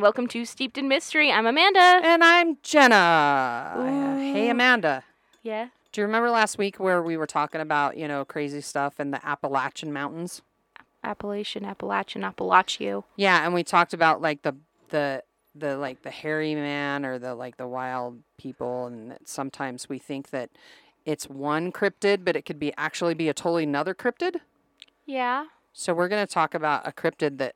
and welcome to Steeped in Mystery. I'm Amanda. And I'm Jenna. Hey, Amanda. Yeah. Do you remember last week where we were talking about, you know, crazy stuff in the Appalachian Mountains? Appalachian, Appalachian, Appalachio. Yeah, and we talked about like the the the like the hairy man or the like the wild people and that sometimes we think that it's one cryptid, but it could be actually be a totally another cryptid. Yeah. So we're going to talk about a cryptid that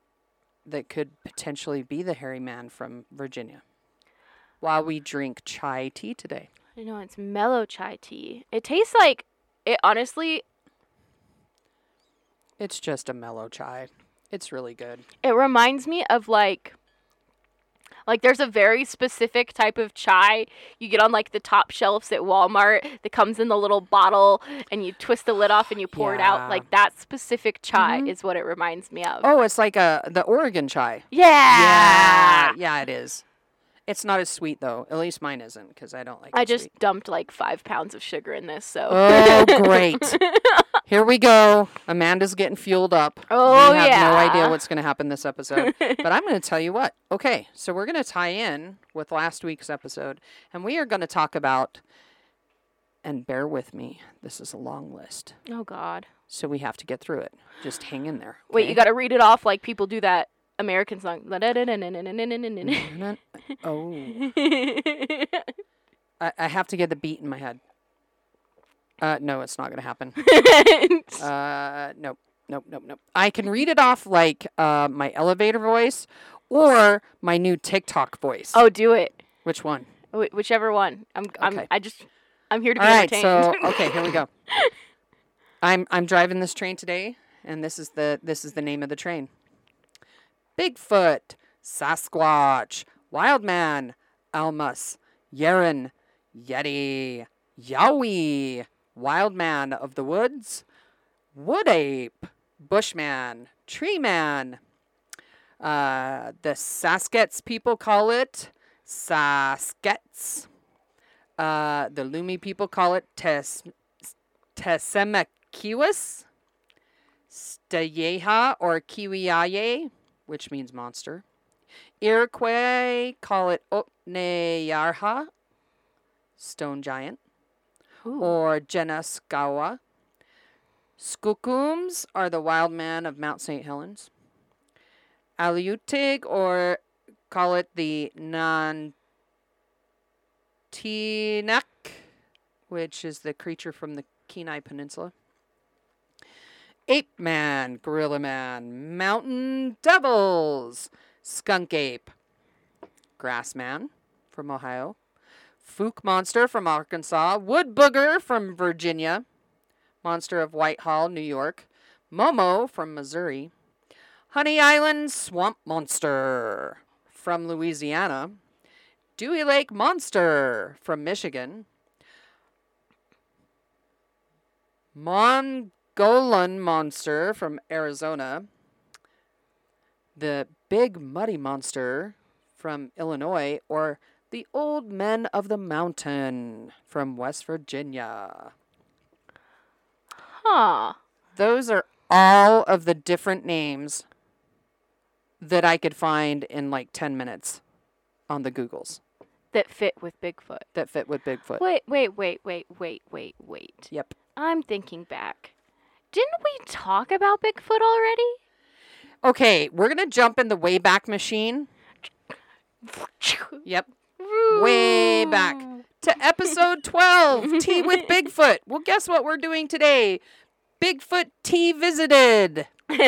that could potentially be the hairy man from Virginia. While we drink chai tea today. I know it's mellow chai tea. It tastes like it honestly It's just a mellow chai. It's really good. it reminds me of like like there's a very specific type of chai you get on like the top shelves at Walmart that comes in the little bottle and you twist the lid off and you pour it out. Like that specific chai Mhm. is what it reminds me of. Oh, it's like a the Oregon chai. Yeah. Yeah, yeah, it is. It's not as sweet though. At least mine isn't because I don't like. I just sweet. dumped like five pounds of sugar in this, so. Oh, great! Here we go. Amanda's getting fueled up. Oh, we have no idea what's going to happen this episode, but I'm going to tell you what. Okay, so we're going to tie in with last week's episode, and we are going to talk about. And bear with me. This is a long list, oh God. so we have to get through it. Just hang in there. Wait, you got to read it off like people do that American song. Oh, I, I have to get the beat in my head. Uh, no, it's not going to happen. Uh, nope, nope, nope, nope. I can read it off like uh, my elevator voice or my new TikTok voice. oh, do it. Which one? Wh- whichever one. I'm. I'm. Okay. I just. I'm here to be All right, entertained. so okay, here we go. I'm I'm driving this train today, and this is the this is the name of the train. Bigfoot, Sasquatch, Wildman, Almas, Yeren, Yeti, Yowie, Wildman of the Woods, Wood Ape, Bushman, Tree Man. Uh, the Saskets people call it Saskets. Uh, the Lummi people call it Tes Tesemakiwis, Stayeha or Kiwiaye, which means monster. Iroquois call it Otneyarha, stone giant, Ooh. or Jenaskawa. Skookums are the wild man of Mount St. Helens. Alutiiq, or call it the Nantinak, which is the creature from the Kenai Peninsula. Ape Man, Gorilla Man, Mountain Devils, Skunk Ape, Grass Man from Ohio, Fouke Monster from Arkansas, Wood Booger from Virginia, Monster of Whitehall, New York, Momo from Missouri, Honey Island Swamp Monster from Louisiana, Dewey Lake Monster from Michigan, Mogollon Monster from Arizona, the Big Muddy Monster from Illinois, or the Old Men of the Mountain from West Virginia. Huh. Those are all of the different names that I could find in like 10 minutes on the Googles That fit with Bigfoot. that fit with Bigfoot. Wait, wait, wait, wait, wait, wait, wait. Yep. I'm thinking back. Didn't we talk about Bigfoot already? Okay, we're going to jump in the Wayback Machine. Yep. Way back. To episode 12, Tea with Bigfoot. Well, guess what we're doing today? Bigfoot Tea Visited.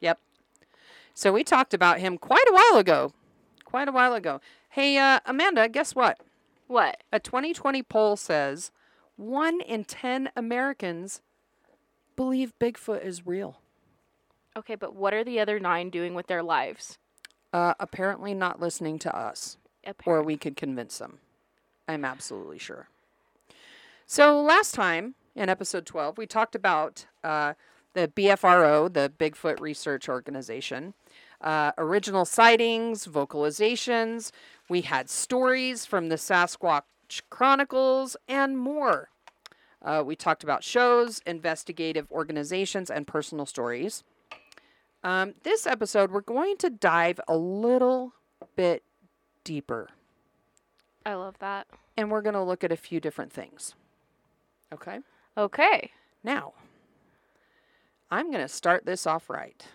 Yep. So we talked about him quite a while ago. Quite a while ago. Hey, uh, Amanda, guess what? what? A 2020 poll says one in 10 Americans believe Bigfoot is real. Okay, but what are the other nine doing with their lives? Uh, apparently not listening to us, or we could convince them. I'm absolutely sure. So last time in episode 12, we talked about uh, the BFRO, the Bigfoot Research Organization, uh, original sightings, vocalizations. We had stories from the Sasquatch Chronicles and more. Uh, we talked about shows, investigative organizations, and personal stories. Um, this episode, we're going to dive a little bit deeper I love that. and we're going to look at a few different things. Okay? Okay. Now, I'm going to start this off right.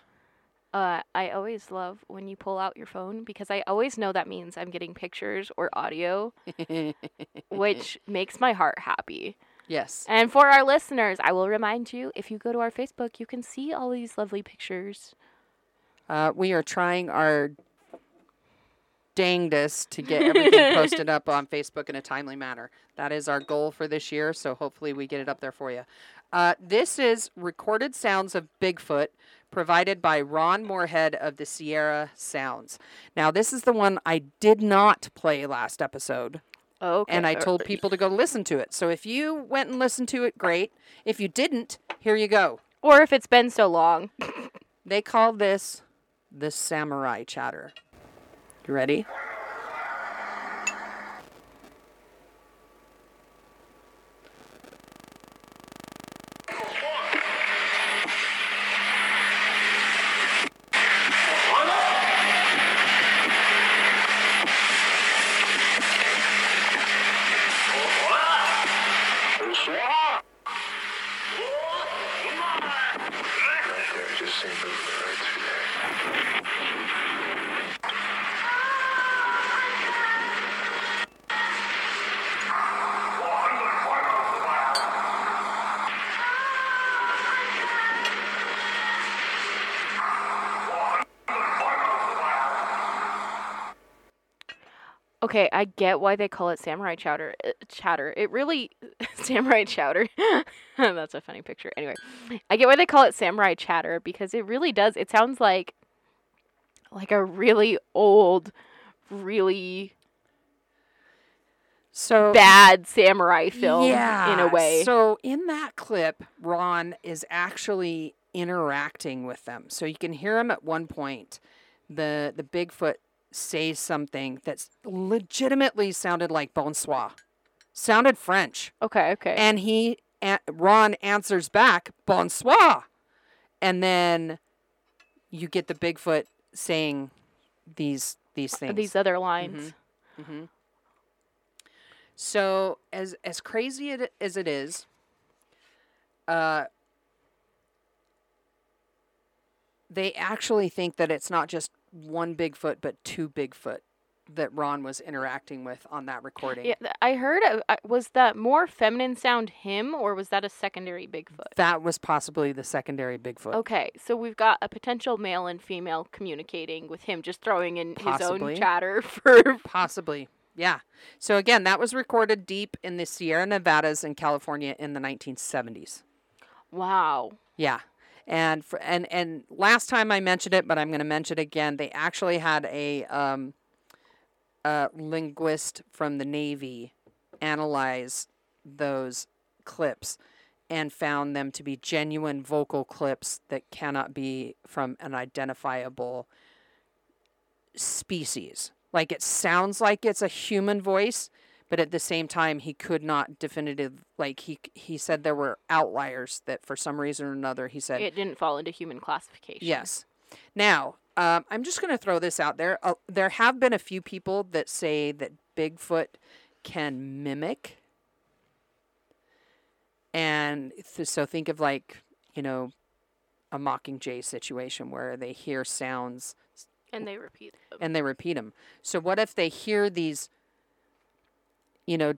Uh, I always love when you pull out your phone because I always know that means I'm getting pictures or audio, which makes my heart happy. Yes. And for our listeners, I will remind you if you go to our Facebook, you can see all these lovely pictures. Uh, we are trying our dangdest to get everything posted up on Facebook in a timely manner. That is our goal for this year, so hopefully we get it up there for you. Uh, this is recorded sounds of Bigfoot provided by Ron Morehead of the Sierra Sounds. Now, this is the one I did not play last episode, Okay. and I uh, told people to go listen to it. So if you went and listened to it, great. If you didn't, here you go. Or if it's been so long. They call this the samurai chatter. You ready? I get why they call it samurai chowder. uh, Chatter. It really samurai chowder. That's a funny picture. Anyway, I get why they call it samurai chatter because it really does. It sounds like like a really old, really So bad samurai film yeah, in a way. So in that clip, Ron is actually interacting with them. So you can hear him at one point. The the Bigfoot says something that legitimately sounded like bonsoir, sounded French, okay, okay. and he Ron answers back bonsoir, and then you get the Bigfoot saying these these things. These other lines. Mm-hmm. So as as crazy it, as it is, uh, they actually think that it's not just one Bigfoot, but two Bigfoot that Ron was interacting with on that recording. Yeah, I heard. uh, Was that more feminine sound him, or was that a secondary Bigfoot? That was possibly the secondary Bigfoot. Okay, so we've got a potential male and female communicating with him, just throwing in Possibly. his own chatter for. Possibly. Yeah. So again, that was recorded deep in the Sierra Nevadas in California in the 1970s. Wow. Yeah. And for, and and last time I mentioned it, but I'm going to mention it again. They actually had a um, a linguist from the Navy analyze those clips and found them to be genuine vocal clips that cannot be from an identifiable species. Like it sounds like it's a human voice, but at the same time he could not definitive like he he said there were outliers that for some reason or another he said It didn't fall into human classification. yes. Now, um, I'm just going to throw this out there. Uh, there have been a few people that say that Bigfoot can mimic. And th- so think of like, you know, a Mockingjay situation where they hear sounds And they repeat them. and they repeat them. So what if they hear these you know,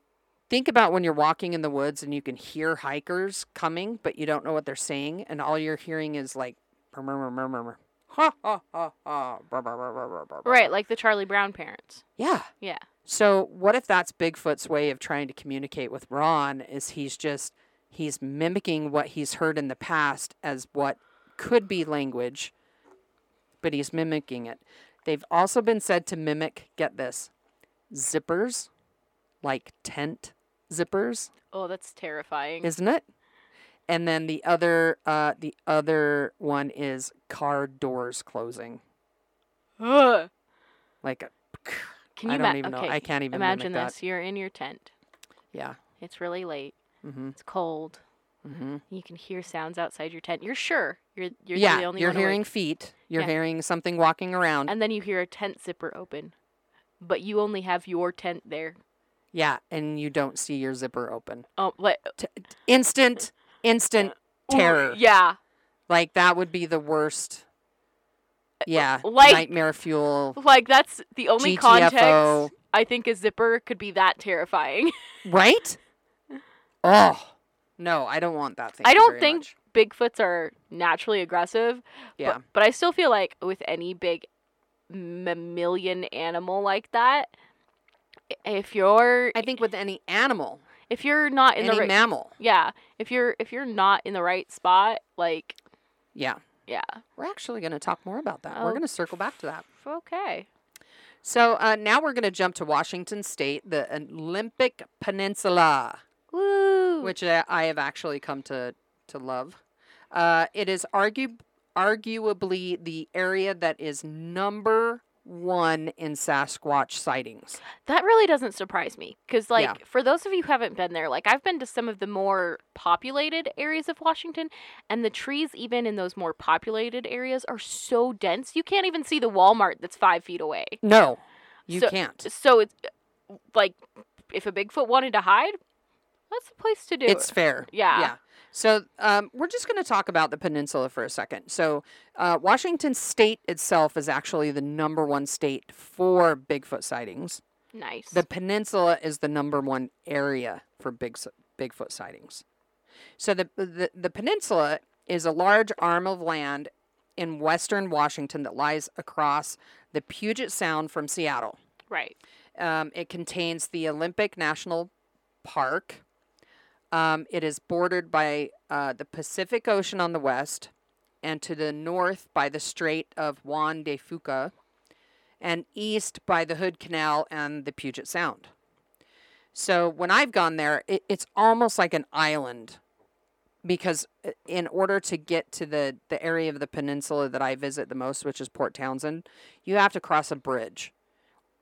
think about when you're walking in the woods and you can hear hikers coming, but you don't know what they're saying and all you're hearing is like murmur murmur murmur. Ha ha ha ha. Right, like the Charlie Brown parents. Yeah. Yeah. So what if that's Bigfoot's way of trying to communicate with Ron is he's just he's mimicking what he's heard in the past as what could be language, but he's mimicking it. They've also been said to mimic, get this, zippers, like tent zippers, Oh, that's terrifying. isn't it? And then the other uh the other one is car doors closing. Ugh. Like a Can I you don't ma- even know. okay, I can't even imagine this. You're in your tent. yeah. It's really late. Mm-hmm. It's cold. Mm-hmm. You can hear sounds outside your tent. You're sure you're you're yeah, the only one. you're one awake. hearing feet. You're Yeah. hearing something walking around. and then you hear a tent zipper open, but you only have your tent there. Yeah, and you don't see your zipper open. Oh, like Instant, instant terror. Yeah, Like that would be the worst. Uh, yeah, like- nightmare fuel. like that's the only GTFO. context I think a zipper could be that terrifying. Right? Oh no, I don't want that thing. I don't think much. Bigfoots are naturally aggressive. Yeah. But, but I still feel like with any big mammalian animal like that, if you're I think with any animal, if you're not in any the right mammal. yeah if you're if you're not in the right spot like Yeah, yeah we're actually going to talk more about that. We're Oh. going to circle back to that. okay So uh, now we're going to jump to Washington State, the Olympic Peninsula. woo which I, I have actually come to to love. Uh, it is argu- arguably the area that is number one in Sasquatch sightings. that really doesn't surprise me because like Yeah. for those of you who haven't been there like i've been to some of the more populated areas of washington and the trees even in those more populated areas are so dense you can't even see the walmart that's five feet away No, you So- can't. so it's like if a bigfoot wanted to hide that's the place to do It's it fair. Yeah. Yeah. So um, we're just going to talk about the peninsula for a second. So uh, Washington State itself is actually the number one state for Bigfoot sightings. nice The peninsula is the number one area for big Bigfoot sightings. So the, the the peninsula is a large arm of land in western Washington that lies across the Puget Sound from Seattle. right Um, it contains the Olympic National Park. Um, it is bordered by uh, the Pacific Ocean on the west, and to the north by the Strait of Juan de Fuca, and east by the Hood Canal and the Puget Sound. So when I've gone there, it, it's almost like an island because uh, in order to get to the, the area of the peninsula that I visit the most, which is Port Townsend, you have to cross a bridge.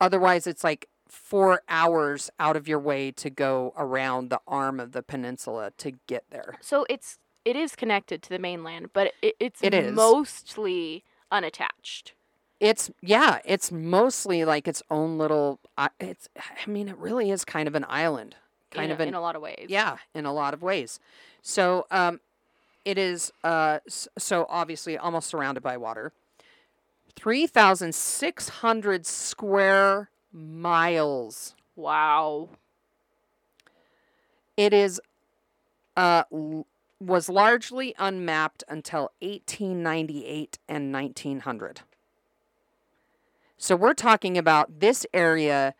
Otherwise, it's like four hours out of your way to go around the arm of the peninsula to get there. So it's it is connected to the mainland, but it, it's It is. mostly unattached. It's yeah, it's mostly like its own little. I it's I mean, it really is kind of an island, kind in, of an in a lot of ways. yeah, in a lot of ways. So um, it is uh so obviously almost surrounded by water. Three thousand six hundred square miles. Wow. It is uh was largely unmapped until 1898 and 1900. So we're talking about this area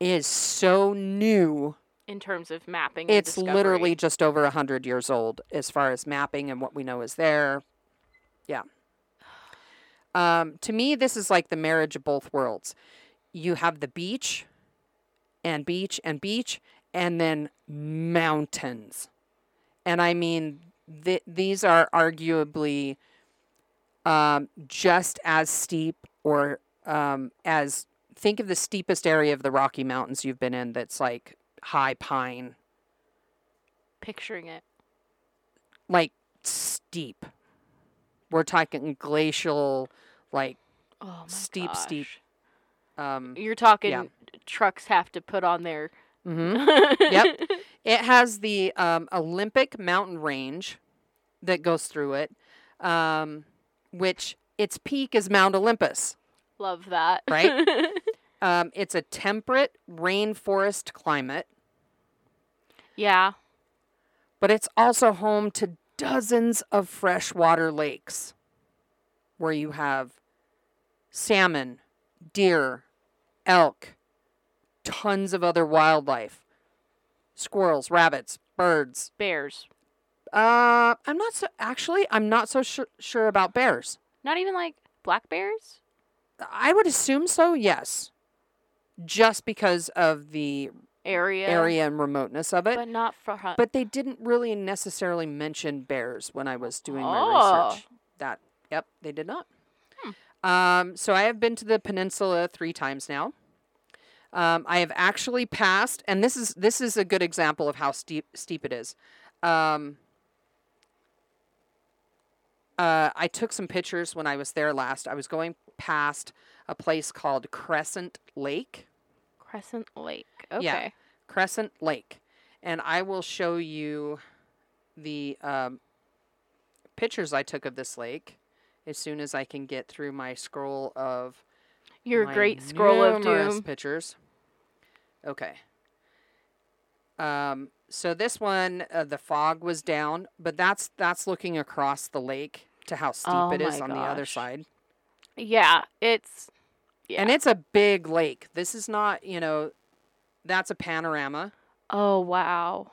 is so new. In terms of mapping, It's literally just over 100 years old as far as mapping and what we know is there. Yeah. Um, to me, this is like the marriage of both worlds. You have the beach and beach and beach, and then mountains. And I mean, th- these are arguably um, just as steep or um, as think of the steepest area of the Rocky Mountains you've been in that's like high pine, picturing it. like steep. We're talking glacial, like Oh Steep, steep. Um, You're talking yeah. trucks have to put on their. mhm. Yep. It has the um, Olympic mountain range that goes through it, um, which its peak is Mount Olympus. Love that. Right? Um, it's a temperate rainforest climate, yeah. but it's also home to dozens of freshwater lakes where you have salmon, deer, elk, tons of other wildlife, squirrels, rabbits, birds, Bears. Uh, I'm not so actually. I'm not so sure sure about bears. Not even like black bears. I would assume so. Yes, just because of the Area. area and remoteness of it. But not for hunt. But they didn't really necessarily mention bears when I was doing my Oh. research. That yep, they did not. Um, so I have been to the peninsula three times now. Um, I have actually passed, and this is this is a good example of how steep steep it is. Um, uh, I took some pictures when I was there last. I was going past a place called Crescent Lake. Crescent Lake. Okay. Yeah. Crescent Lake. And I will show you the um, pictures I took of this lake as soon as I can get through my scroll of Your great scroll of doom. pictures. Okay. Um, so this one, uh, the fog was down, but that's that's looking across the lake to how steep Oh it is on the other side. Yeah, it's yeah. And it's a big lake. This is not, you know, that's a panorama. oh wow.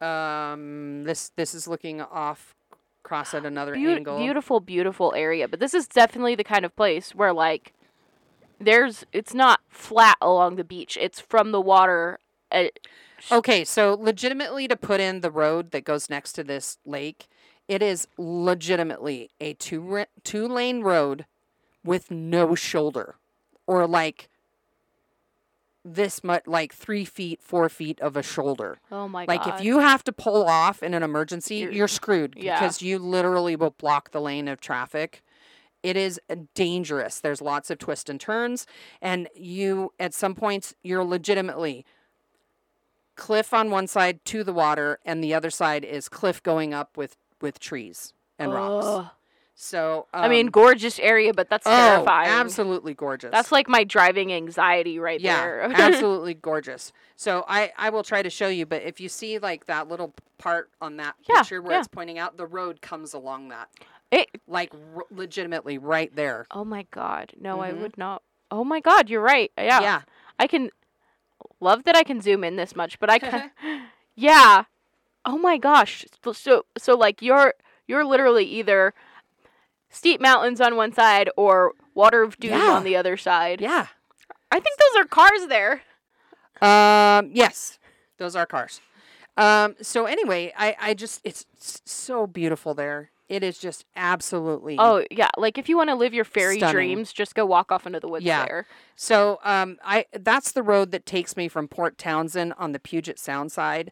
Um, this this is looking off across at another Beaut- angle. beautiful, beautiful area. But this is definitely the kind of place where like there's it's not flat along the beach. It's from the water. Uh, Okay, so legitimately to put in the road that goes next to this lake, it is legitimately a two ra- two lane road with no shoulder, or like this much, like three feet, four feet of a shoulder. oh my Like god. Like if you have to pull off in an emergency, You're- you're, screwed yeah. because you literally will block the lane of traffic. It is uh, dangerous. There's lots of twists and turns, and you at some points you're legitimately cliff on one side to the water, and the other side is cliff going up with with trees and rocks. So I mean, um, gorgeous area, but that's oh, terrifying. absolutely gorgeous. That's like my driving anxiety right yeah, there. absolutely gorgeous. So I I will try to show you, but if you see like that little part on that Yeah, picture where yeah. it's pointing out, the road comes along that, It, like r- legitimately right there. oh my god. No, I Mhm. would not. Oh my god, you're right. Yeah. Yeah. I can love that I can zoom in this much, but I can Yeah. Oh my gosh. So so like you're you're literally either steep mountains on one side or water of doom Yeah. on the other side. Yeah. I think those are cars there. Um. Yes, those are cars. Um. So anyway, I I just it's so beautiful there. It is just absolutely. Oh yeah, like if you want to live your fairy Stunning. dreams, just go walk off into the woods Yeah. there. So um, I that's the road that takes me from Port Townsend on the Puget Sound side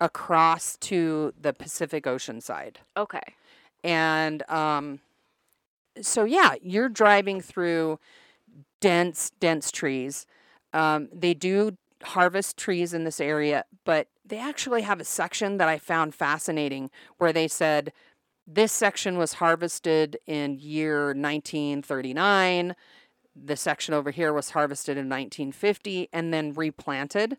across to the Pacific Ocean side. Okay. And um, so yeah, you're driving through dense, dense trees. Um, they do harvest trees in this area, but they actually have a section that I found fascinating where they said this section was harvested in year 1939. The section over here was harvested in 1950 and then replanted.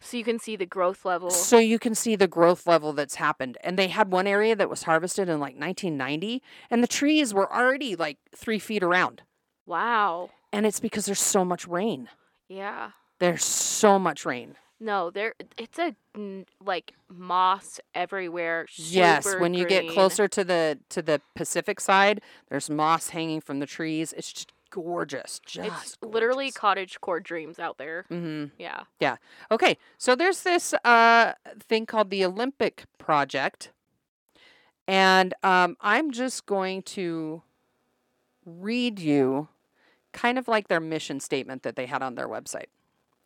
So you can see the growth level. So you can see the growth level that's happened. And they had one area that was harvested in like 1990, and the trees were already like three feet around. Wow. And it's because there's so much rain. Yeah. There's so much rain. No, there. It's a like moss everywhere. yes, when you get closer to the to the Pacific side, there's moss hanging from the trees. It's just gorgeous. Just it's literally cottage core dreams out there. Mm-hmm. Yeah. Okay, so there's this uh, thing called the Olympic Project, and um, I'm just going to read you kind of like their mission statement that they had on their website.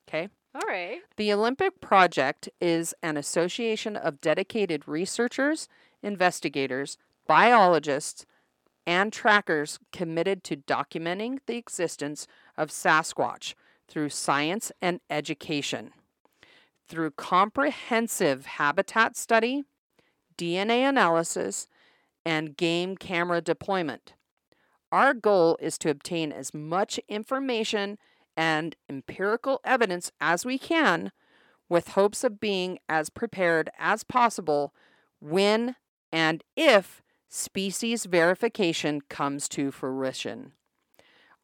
Okay. All right. The Olympic Project is an association of dedicated researchers, investigators, biologists, and trackers committed to documenting the existence of Sasquatch through science and education. Through comprehensive habitat study, DNA analysis, and game camera deployment. Our goal is to obtain as much information and empirical evidence as we can with hopes of being as prepared as possible when and if species verification comes to fruition.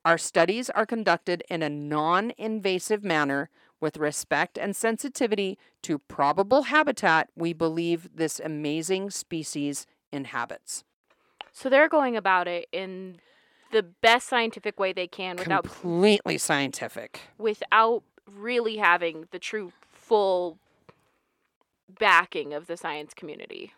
Our studies are conducted in a non invasive manner with respect and sensitivity to probable habitat we believe this amazing species inhabits. So they're going about it in the best scientific way they can without Completely scientific. without really having the true full backing of the science community.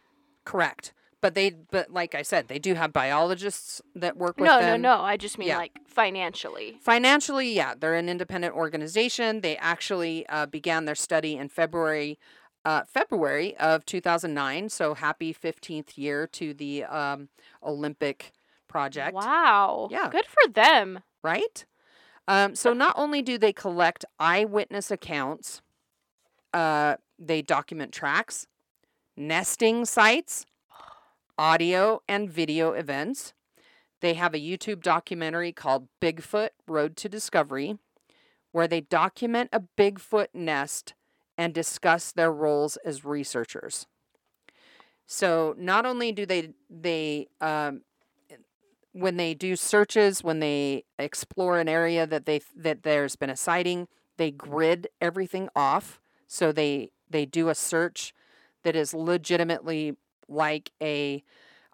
Correct. But they, but like I said, they do have biologists that work with No, them. no, no. no. I just mean Yeah. like financially. Financially, yeah, they're an independent organization. They actually uh, began their study in February uh, February of 2009. So happy 15th year to the um, Olympic project. Wow. Yeah. Good for them. right? Um, so not only do they collect eyewitness accounts, uh, they document tracks, nesting sites, audio and video events. They have a YouTube documentary called Bigfoot Road to Discovery, where they document a Bigfoot nest and discuss their roles as researchers. So not only do they they um, when they do searches, when they explore an area that they that there's been a sighting, they grid everything off. So they they do a search that is legitimately like a.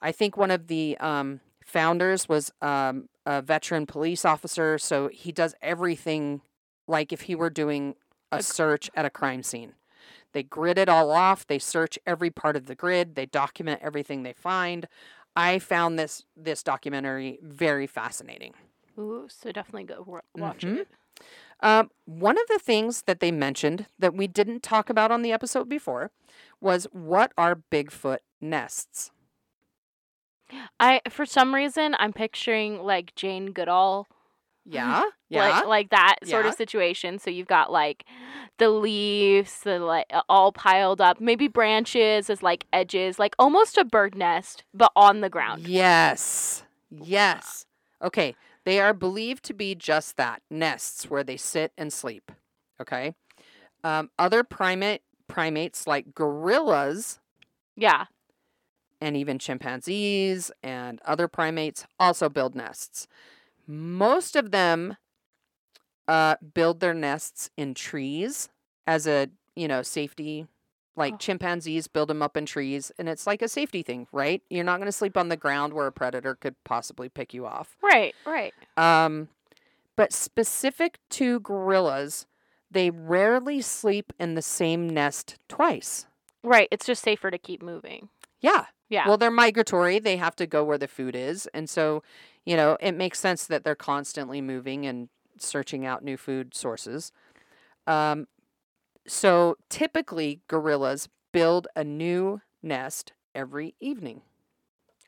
I think one of the um, founders was um, a veteran police officer, so he does everything like if he were doing a search at a crime scene. They grid it all off. They search every part of the grid. They document everything they find. I found this this documentary very fascinating. Ooh, so definitely go wa- watch Mhm. it. Um, one of the things that they mentioned that we didn't talk about on the episode before was what are Bigfoot nests? I for some reason I'm picturing like Jane Goodall, Yeah, yeah, like like that sort Yeah. of situation. So you've got like the leaves, the like uh, all piled up, maybe branches as like edges, like almost a bird nest, but on the ground. yes, yes. Okay, they are believed to be just that nests where they sit and sleep. Okay, um, other primate primates like gorillas Yeah. and even chimpanzees and other primates also build nests. Most of them uh, build their nests in trees as a you know safety. Like Oh. chimpanzees build them up in trees, and it's like a safety thing, right? You're not going to sleep on the ground where a predator could possibly pick you off. Right. Right. Um, but specific to gorillas, they rarely sleep in the same nest twice. Right. It's just safer to keep moving. Yeah, Yeah. Well, they're migratory. They have to go where the food is. And so, you know, it makes sense that they're constantly moving and searching out new food sources. Um, so typically, gorillas build a new nest every evening.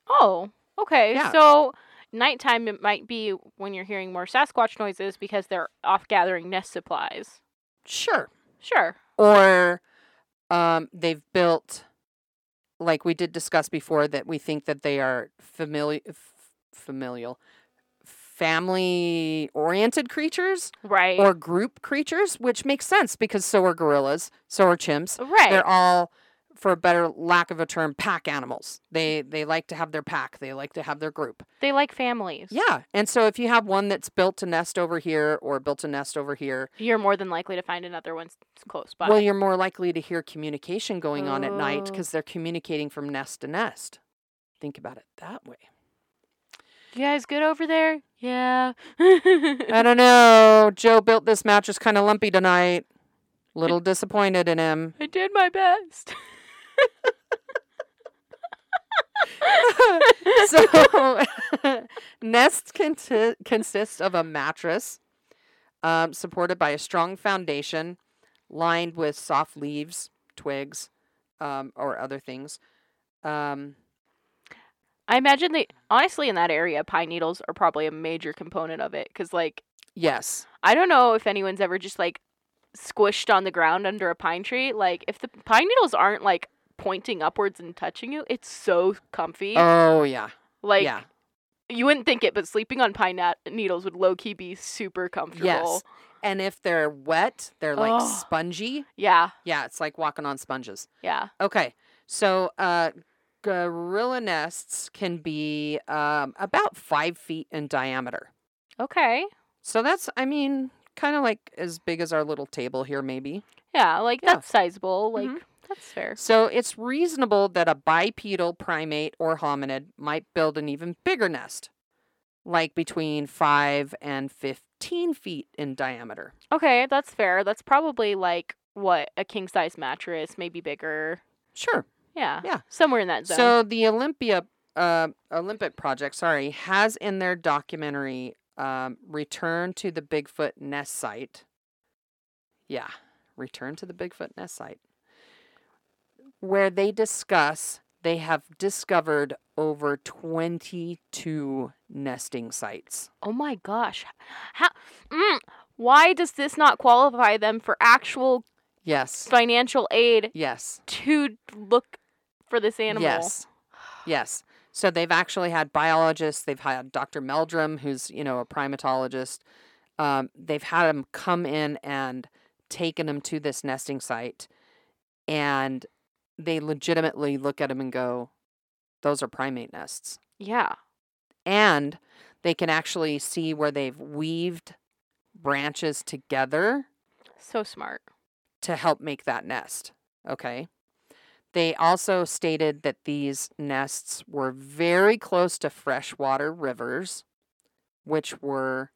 Oh, okay. Yeah. So nighttime it might be when you're hearing more Sasquatch noises because they're off gathering nest supplies. Sure. Sure. Or um, they've built, like we did discuss before, that we think that they are familiar, f- familial, family oriented creatures. Right. or group creatures, which makes sense because so are gorillas, so are chimps. right. They're all, for a better lack of a term, pack animals. They they like to have their pack. They like to have their group. they like families. Yeah, and so if you have one that's built a nest over here or built a nest over here, You're more than likely to find another one close by. well, you're more likely to hear communication going on at night Oh. because they're communicating from nest to nest. Think about it that way. you guys good over there? Yeah. I don't know. Joe built this mattress kind of lumpy tonight. Little disappointed in him. I did my best. so nests conti- consist of a mattress um, supported by a strong foundation lined with soft leaves twigs um, or other things um, I imagine they honestly in that area pine needles are probably a major component of it cuz like yes I don't know if anyone's ever just like squished on the ground under a pine tree. Like if the pine needles aren't like pointing upwards and touching you, it's so comfy. oh yeah like yeah you wouldn't think it, but sleeping on pine nat- needles would low key be super comfortable. yes and if they're wet they're like Oh. spongy Yeah. yeah it's like walking on sponges Yeah. Okay, so uh, gorilla nests can be um, about five feet in diameter. Okay. So that's, I mean, kind of like as big as our little table here, maybe. Yeah, like Yeah. that's sizable. Like Mhm. that's fair. So it's reasonable that a bipedal primate or hominid might build an even bigger nest, like between five and 15 feet in diameter. Okay, that's fair. That's probably like what a king size mattress, maybe bigger. Sure. Yeah. Yeah. Somewhere in that zone. So the Olympia uh, Olympic project, sorry, has in their documentary um, return to the Bigfoot nest site. Yeah, return to the Bigfoot nest site. where they discuss they have discovered over 22 nesting sites. Oh my gosh. How mm, why does this not qualify them for actual Yes. financial aid Yes. to look for this animal? Yes. Yes. So they've actually had biologists. They've had Dr. Meldrum, who's you know a primatologist. Um, they've had him come in and taken him to this nesting site, and they legitimately look at him and go, "Those are primate nests," Yeah. and they can actually see where they've weaved branches together So smart. to help make that nest. Okay. They also stated that these nests were very close to freshwater rivers, which were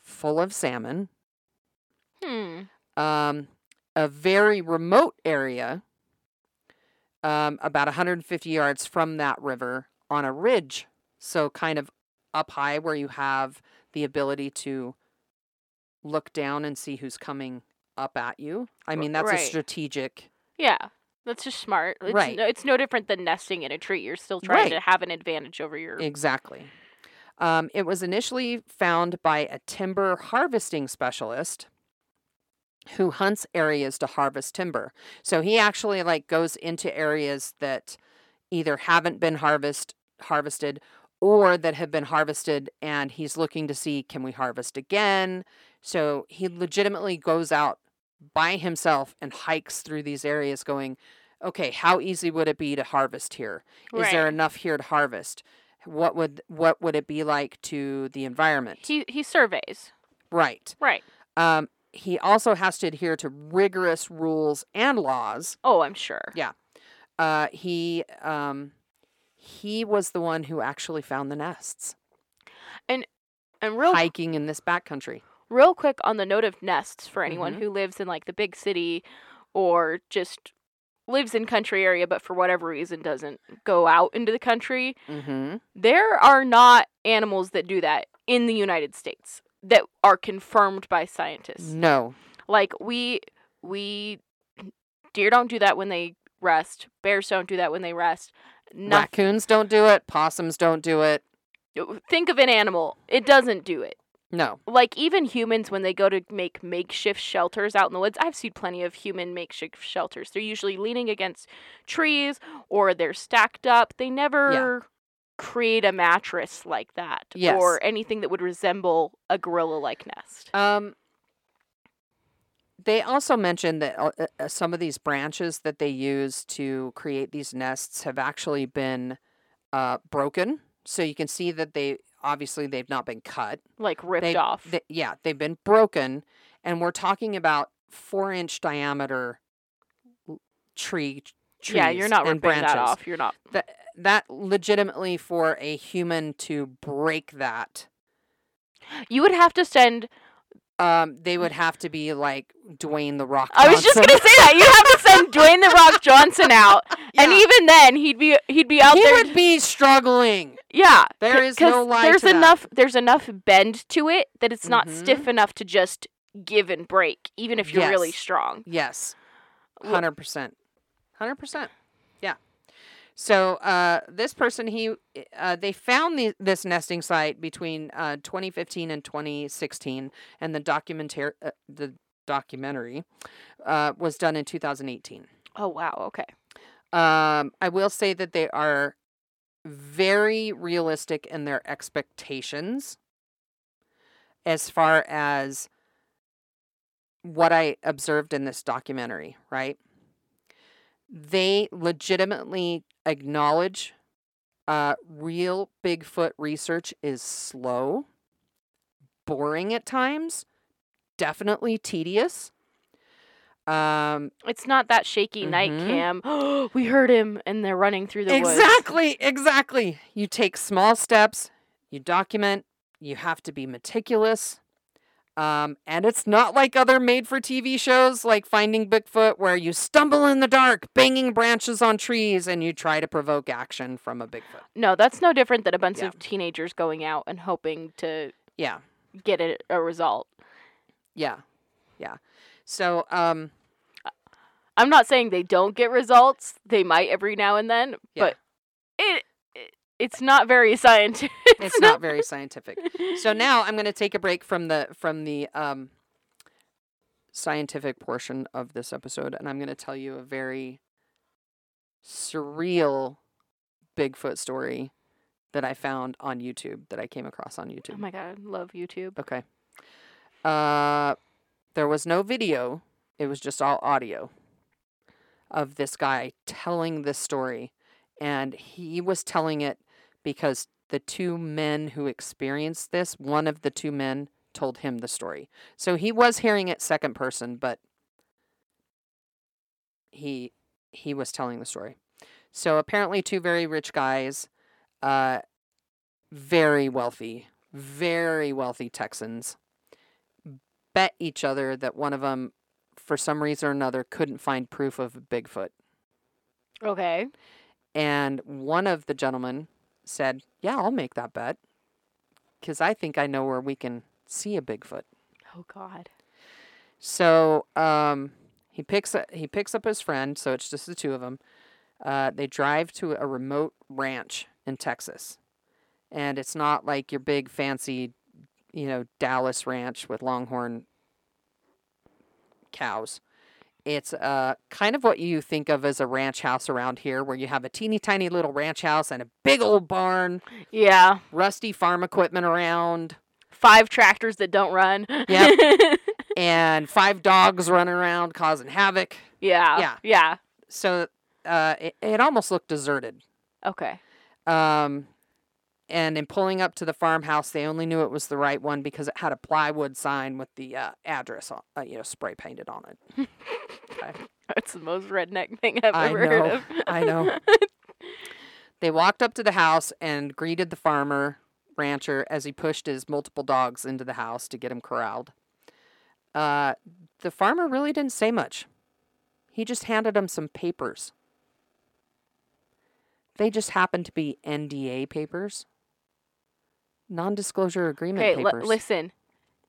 full of salmon. Hmm. Um, a very remote area, um, about 150 yards from that river on a ridge. So, kind of up high where you have the ability to look down and see who's coming up at you. I mean, that's a strategic. Yeah. That's just smart. It's Right. No, it's no different than nesting in a tree. You're still trying Right. to have an advantage over your. Exactly. Um, it was initially found by a timber harvesting specialist who hunts areas to harvest timber. So he actually like goes into areas that either haven't been harvest harvested or that have been harvested and he's looking to see can we harvest again. So he legitimately goes out by himself and hikes through these areas going, okay, how easy would it be to harvest here? Is there enough here to harvest? What would what would it be like to the environment? He he surveys. right. Right. Um, he also has to adhere to rigorous rules and laws. Oh, I'm sure. Yeah. Uh, he um, he was the one who actually found the nests And And real hiking in this backcountry. Real quick on the note of nests for anyone Mhm. who lives in like the big city or just lives in country area but for whatever reason doesn't go out into the country Mm-hmm. there are not animals that do that in the united states that are confirmed by scientists No. like we we deer don't do that when they rest bears don't do that when they rest Noth- Raccoons don't do it. Possums don't do it. think of an animal it doesn't do it No. like even humans when they go to make makeshift shelters out in the woods i've seen plenty of human makeshift shelters they're usually leaning against trees or they're stacked up they never create a mattress like that Yes. or anything that would resemble a gorilla like nest Um, they also mentioned that uh, uh, uh, some of these branches that they use to create these nests have actually been uh, broken. So you can see that they obviously they've not been cut. like ripped They- off They, yeah, they've been broken, and we're talking about four inch diameter tree. Trees yeah you're not ripping branches. that off you're not That that legitimately for a human to break that you would have to send um, they would have to be like Dwayne the Rock. i was just gonna say that you'd have to send dwayne the rock johnson out and even then he'd be he'd be out he there would be struggling. Yeah, There is no lie There's to that. enough. There's enough bend to it that it's not Mhm. stiff enough to just give and break, even if you're really strong. Yes, hundred percent, hundred percent. So uh, this person, he, uh, they found the, this nesting site between uh, 2015 and 2016, and the documentary, uh, the documentary, uh, was done in 2018. Oh wow. Okay. Um, I will say that they are very realistic in their expectations as far as what I observed in this documentary, right? They legitimately acknowledge uh, real Bigfoot research is slow, boring at times, definitely tedious. Um, It's not that shaky night Mhm. cam. we heard him, and they're running through the woods. Exactly, exactly. You take small steps, you document, you have to be meticulous. Um, and it's not like other made for TV shows like Finding Bigfoot, where you stumble in the dark, banging branches on trees, and you try to provoke action from a Bigfoot. No, that's no different than a bunch Yeah. of teenagers going out and hoping to Yeah, get a, a result. yeah, yeah. So, um, I'm not saying they don't get results. They might every now and then, Yeah. but it, it it's not very scientific. It's not very scientific. So now I'm going to take a break from the from the um, scientific portion of this episode, and I'm going to tell you a very surreal Bigfoot story that I found on YouTube that I came across on YouTube. oh my god, I love YouTube. Okay. Uh, there was no video. It was just all audio of this guy telling this story. And he was telling it because the two men who experienced this, one of the two men told him the story. So he was hearing it second person, but he he was telling the story. So apparently two very rich guys, uh very wealthy, very wealthy Texans bet each other that one of them, for some reason or another, couldn't find proof of a Bigfoot. Okay. And one of the gentlemen said, Yeah, I'll make that bet. Because I think I know where we can see a Bigfoot. Oh god. So um, he picks up, he picks up his friend. So it's just the two of them. Uh, they drive to a remote ranch in Texas, and it's not like your big fancy, you know, Dallas ranch with Longhorn cows. It's uh, kind of what you think of as a ranch house around here, where you have a teeny tiny little ranch house and a big old barn, Yeah. rusty farm equipment around, Five tractors that don't run. Yep. and five dogs running around causing havoc. yeah. Yeah. Yeah. So uh, it, it almost looked deserted. Okay. Um, and in pulling up to the farmhouse, they only knew it was the right one because it had a plywood sign with the uh, address, on, uh, you know, spray painted on it. Okay. That's the most redneck thing I've I ever know, heard of. I know. They walked up to the house and greeted the farmer rancher as he pushed his multiple dogs into the house to get him corralled. Uh, the farmer really didn't say much. He just handed him some papers. They just happened to be NDA papers, non disclosure agreement Okay, papers. listen.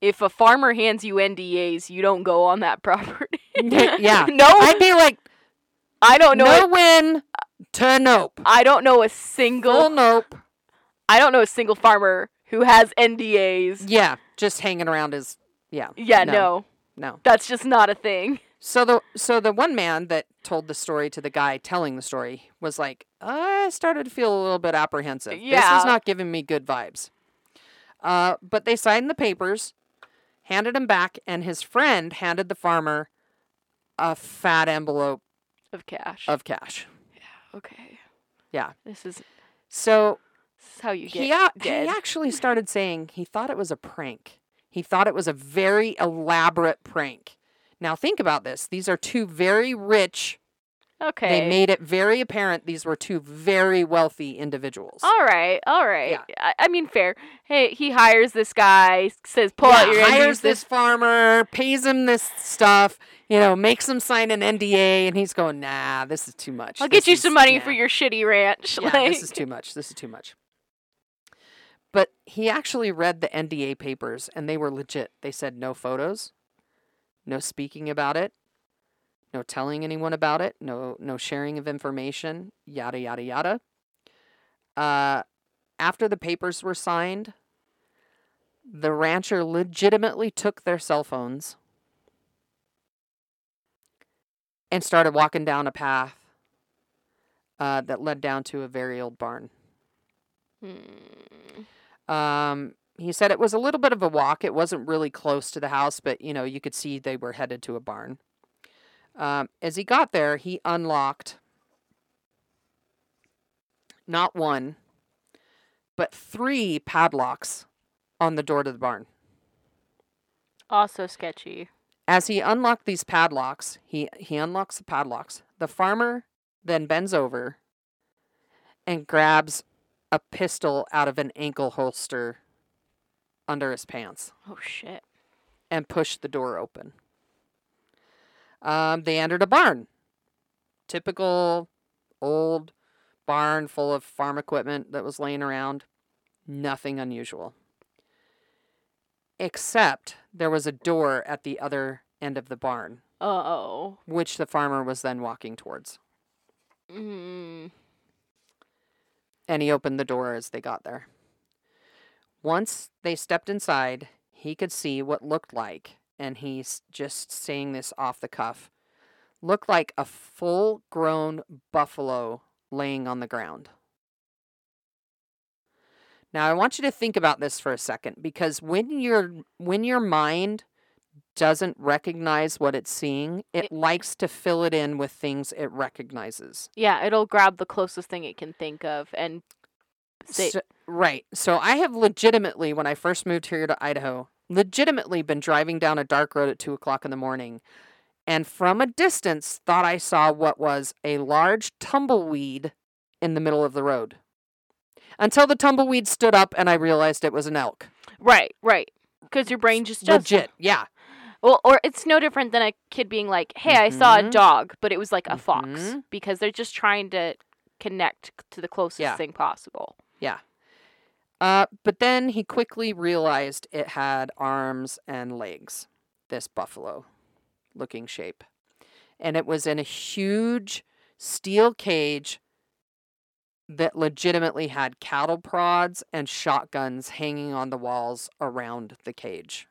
If a farmer hands you NDAs, you don't go on that property. yeah. no, I'd be like, I don't know. no a- win to nope. I don't know a Full single. nope. I don't know a single farmer who has NDAs. Yeah, just hanging around is yeah. Yeah, no, no. that's just not a thing. So the so the one man that told the story to the guy telling the story was like, I started to feel a little bit apprehensive. Yeah. This is not giving me good vibes. Uh, but they signed the papers, handed him back, and his friend handed the farmer a fat envelope Of cash. of cash. Yeah. Okay. Yeah. This is So this is how you get he, a- he actually started saying he thought it was a prank. He thought it was a very elaborate prank. Now think about this. These are two very rich okay. They made it very apparent these were two very wealthy individuals. all right, all right. Yeah. I, I mean, fair. Hey, he hires this guy, says, "Pull out your Yeah, NDAs." hires this farmer, pays him this stuff, you know, makes him sign an NDA, and he's going, "Nah, this is too much. I'll This get you is- some money yeah, for your shitty ranch. Yeah, like, this is too much. This is too much." But he actually read the NDA papers, and they were legit. They said no photos, no speaking about it, no telling anyone about it, no no sharing of information, yada yada yada. Uh, after the papers were signed, the rancher legitimately took their cell phones and started walking down a path uh, that led down to a very old barn. Hmm. Um, he said it was a little bit of a walk. It wasn't really close to the house, but you know you could see they were headed to a barn. Um, as he got there, he unlocked not one, but three padlocks on the door to the barn. Also sketchy. As he unlocked these padlocks, he, he unlocks the padlocks. The farmer then bends over and grabs a pistol out of an ankle holster under his pants Oh shit. and pushed the door open. Um, they entered a barn. Typical old barn full of farm equipment that was laying around. Nothing unusual. Except there was a door at the other end of the barn, Oh. which the farmer was then walking towards. Mm. And he opened the door as they got there. Once they stepped inside, he could see what looked like, and he's just saying this off the cuff, looked like a full grown buffalo laying on the ground. Now I want you to think about this for a second because when your when your mind doesn't recognize what it's seeing, it It- likes to fill it in with things it recognizes. Yeah, it'll grab the closest thing it can think of and say, So- right. So I have legitimately, when I first moved here to Idaho, legitimately been driving down a dark road at two o'clock in the morning, and from a distance thought I saw what was a large tumbleweed in the middle of the road. Until the tumbleweed stood up and I realized it was an elk. right, right. Because your brain just does Legit, yeah. Well, or it's no different than a kid being like, "Hey, I saw a Mhm. dog, but it was like a fox," Mhm. because they're just trying to connect to the closest Yeah. thing possible. Uh, but then he quickly realized it had arms and legs, this buffalo looking shape. And it was in a huge steel cage that legitimately had cattle prods and shotguns hanging on the walls around the cage.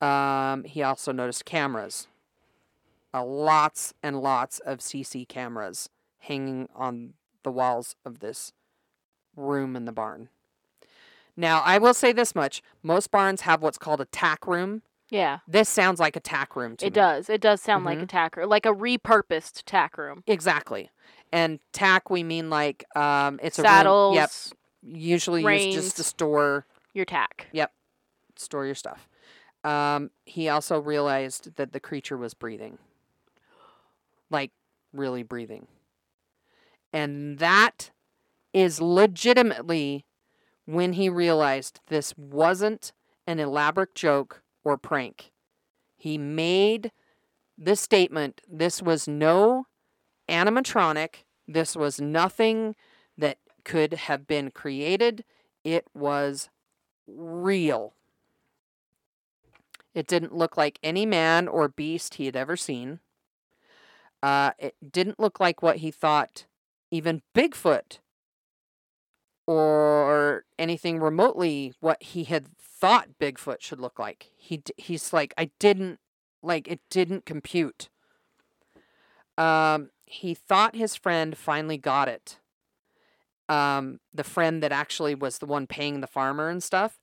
Um, he also noticed cameras. Uh, lots and lots of CC cameras hanging on the walls of this room in the barn. Now, I will say this much. Most barns have what's called a tack room. Yeah, This sounds like a tack room to it me. does. It does sound like a tack room, like a repurposed tack room. Exactly. And tack, we mean like um, it's Saddles, a room. Yep. Usually used just to store your tack. Yep. Store your stuff. Um, he also realized that the creature was breathing, like really breathing, and that is legitimately when he realized this wasn't an elaborate joke or prank. He made the statement this was no animatronic, this was nothing that could have been created, it was real. It didn't look like any man or beast he had ever seen. Uh, it didn't look like what he thought even Bigfoot or anything remotely what he had thought Bigfoot should look like. He he's like I didn't like it didn't compute. Um, he thought his friend finally got it. Um, the friend that actually was the one paying the farmer and stuff,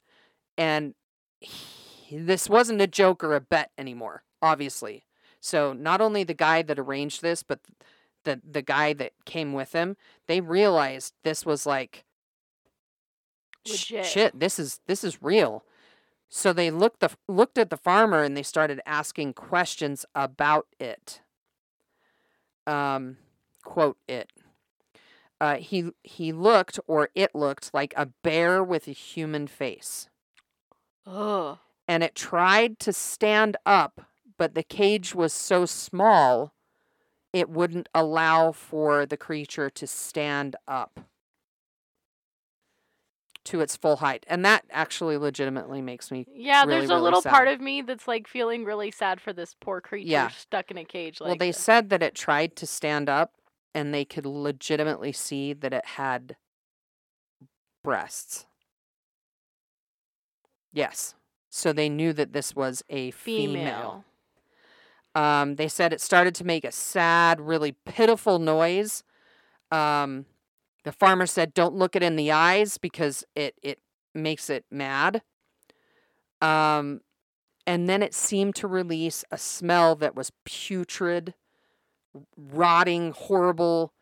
and he, this wasn't a joke or a bet anymore. Obviously, so not only the guy that arranged this, but the the guy that came with him, they realized this was like "Sh- Legit. shit. This is this is real. So they looked the looked at the farmer and they started asking questions about it. Um, quote it. Uh, he he looked or it looked like a bear with a human face, Ugh. and it tried to stand up, but the cage was so small, it wouldn't allow for the creature to stand up to its full height, and that actually legitimately makes me Yeah, really, there's a really little part of me that's like feeling really sad for this poor creature Yeah. stuck in a cage. Like well, they this. said that it tried to stand up and they could legitimately see that it had breasts. Yes. So they knew that this was a female. female. Um, they said it started to make a sad, really pitiful noise. Um, the farmer said, "Don't look it in the eyes because it it makes it mad." Um, and then it seemed to release a smell that was putrid, rotting, horrible.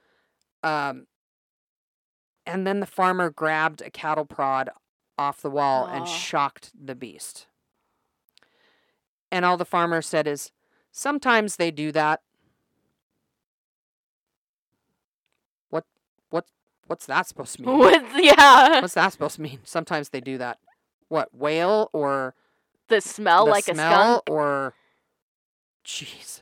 Um, and then the farmer grabbed a cattle prod off the wall and shocked the beast. And all the farmer said is, Sometimes they do that. What what what's that supposed to mean? What? Yeah, What's that supposed to mean? Sometimes they do that. What, whale or the smell the like a smell skunk. or jeez.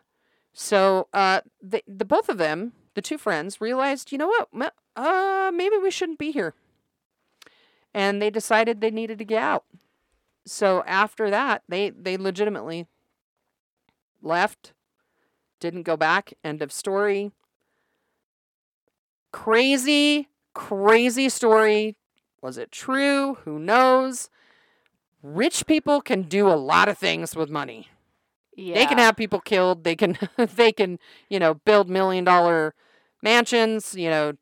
So uh the the both of them, the two friends, realized, you know what? Uh maybe we shouldn't be here. And they decided they needed to get out. so after that, they they legitimately left, didn't go back. End of story. Crazy, crazy story. Was it true? Who knows? Rich people can do a lot of things with money. Yeah. They can have people killed. They can they can, you know, build million dollar mansions, you know,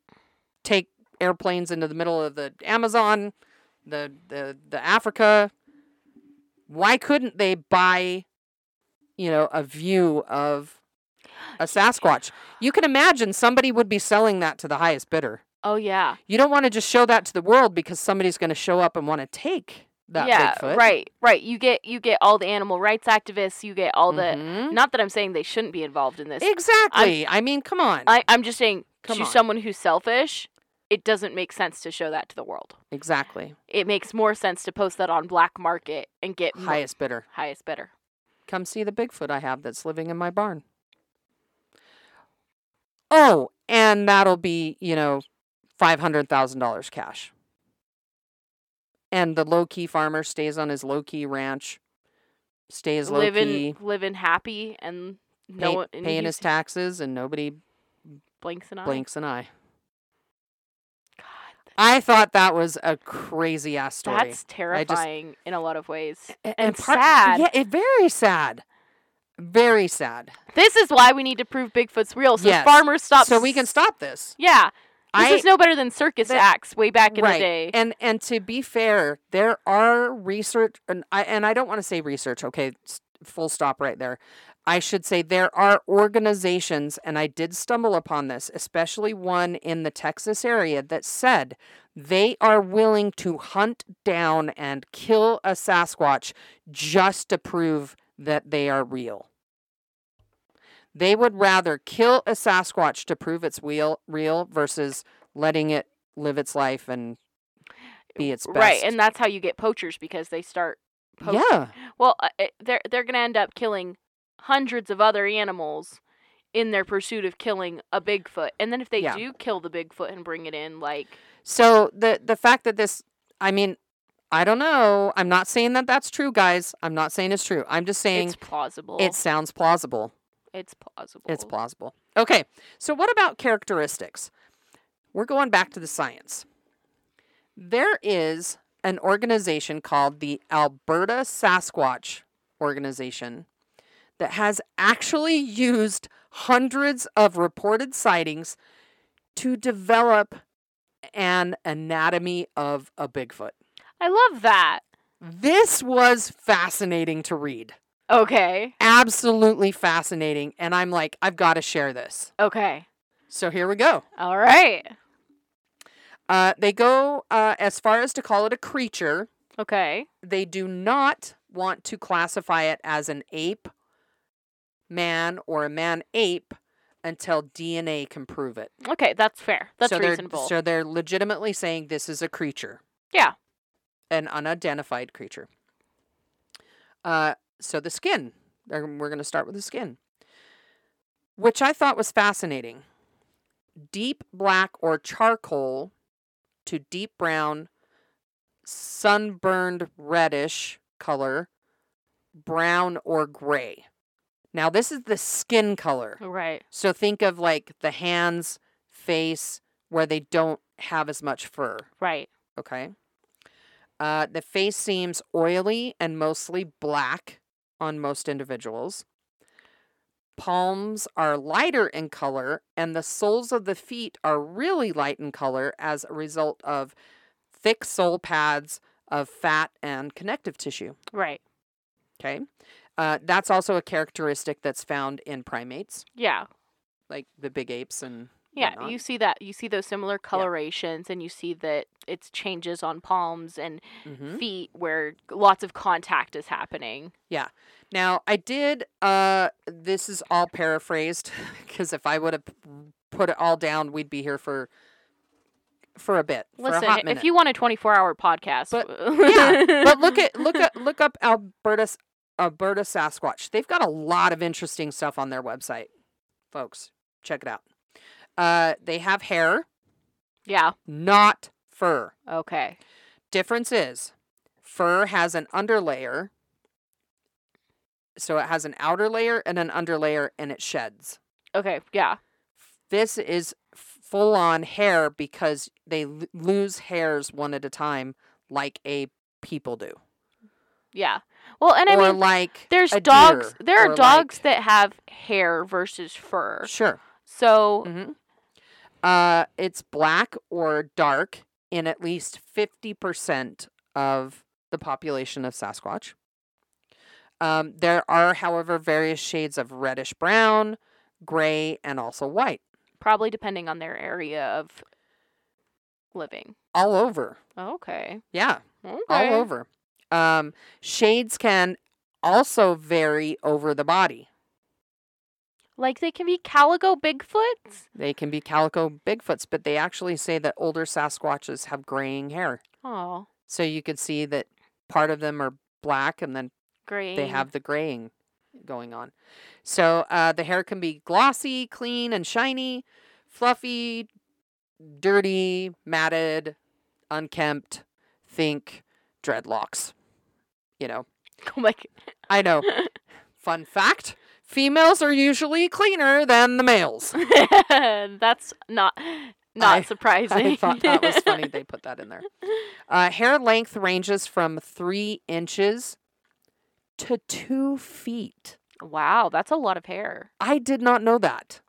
take airplanes into the middle of the Amazon, the the the Africa. Why couldn't they buy, you know, a view of a Sasquatch? You can imagine somebody would be selling that to the highest bidder. Oh yeah. You don't want to just show that to the world because somebody's going to show up and want to take that yeah. Bigfoot. Right. Right. You get you get all the animal rights activists. You get all the. Mhm. Not that I'm saying they shouldn't be involved in this. Exactly. I mean, come on. I, I'm just saying Come to on. someone who's selfish, it doesn't make sense to show that to the world. exactly. It makes more sense to post that on black market and get Highest bidder. highest bidder. Come see the Bigfoot I have that's living in my barn. Oh, and that'll be, you know, $500,000 cash. And the low key farmer stays on his low key ranch, stays low living key, living happy and no pay, one and paying his taxes, and nobody blinks an eye. blinks an eye. God, I thought that was a crazy ass story. that's terrifying in a lot of ways. A- and part- sad. Yeah, it very sad. Very sad. This is why we need to prove Bigfoot's real, so Yes. farmers stop. So we can stop this. Yeah, I is no better than circus that- acts way back in right. the day. And and to be fair, there are research and I and I don't want to say research, okay, full stop right there. I should say there are organizations and I did stumble upon this, especially one in the Texas area that said they are willing to hunt down and kill a Sasquatch just to prove that they are real. They would rather kill a Sasquatch to prove it's real, real versus letting it live its life and be its best. Right, and that's how you get poachers because they start. Poaching. yeah, Well, uh, they're they're gonna end up killing hundreds of other animals in their pursuit of killing a Bigfoot, and then if they Yeah. do kill the Bigfoot and bring it in, like So the the fact that this, I mean, I don't know. I'm not saying that that's true, guys. I'm not saying it's true. I'm just saying it's plausible. it sounds plausible. It's plausible. It's plausible. Okay, so what about characteristics? We're going back to the science. There is an organization called the Alberta Sasquatch Organization that has actually used hundreds of reported sightings to develop an anatomy of a Bigfoot. I love that. This was fascinating to read. Okay. Absolutely fascinating. And I'm like, I've got to share this. Okay. So here we go. All right. Uh, they go uh, as far as to call it a creature. Okay. They do not want to classify it as an ape man or a man ape until DNA can prove it. Okay, that's fair. That's so reasonable. They're, so they're legitimately saying this is a creature, yeah. an unidentified creature. Uh, so the skin. We're going to start with the skin, which I thought was fascinating. Deep black or charcoal to deep brown, sunburned reddish color, brown or gray. Now, this is the skin color. Right. So think of like the hands, face, where they don't have as much fur. Right. Okay. Uh, the face seems oily and mostly black on most individuals. Palms are lighter in color, and the soles of the feet are really light in color as a result of thick sole pads of fat and connective tissue. Right. Okay. Uh, that's also a characteristic that's found in primates, Yeah. like the big apes and Yeah, you see that. You see those similar colorations, and you see that it's changes on palms and Mhm. feet where lots of contact is happening. Yeah. Now, I did, uh, this is all paraphrased because if I would have put it all down, we'd be here for for a bit, for a Listen, hot if you want a 24-hour podcast, But- yeah, but look at look at look up Alberta Alberta Sasquatch. They've got a lot of interesting stuff on their website, folks. Check it out. Uh, they have hair, yeah. not fur. Okay. Difference is Fur has an underlayer. So it has an outer layer and an underlayer and it sheds. Okay, yeah. This is full on hair because they l- lose hairs one at a time like a people do. Yeah. Well, and I or mean like there's dogs there are dogs like- that have hair versus fur. Sure. So, hmm Uh, it's black or dark in at least 50% of the population of Sasquatch. Um, there are, however, various shades of reddish brown, gray, and also white probably depending on their area of living. all over. Okay. Yeah, Okay. all over. Um, shades can also vary over the body. Like they can be calico Bigfoots? They can be calico Bigfoots, but they actually say that older Sasquatches have graying hair. Oh, So you could see that part of them are black and then great. they have the graying going on. So uh, the hair can be glossy, clean, and shiny, fluffy, dirty, matted, unkempt. Think dreadlocks. You know, Oh my I know. Fun fact females are usually cleaner than the males. That's not not I- surprising. I thought that was funny they put that in there. Uh, hair length ranges from three inches to two feet. wow, that's a lot of hair. I did not know that.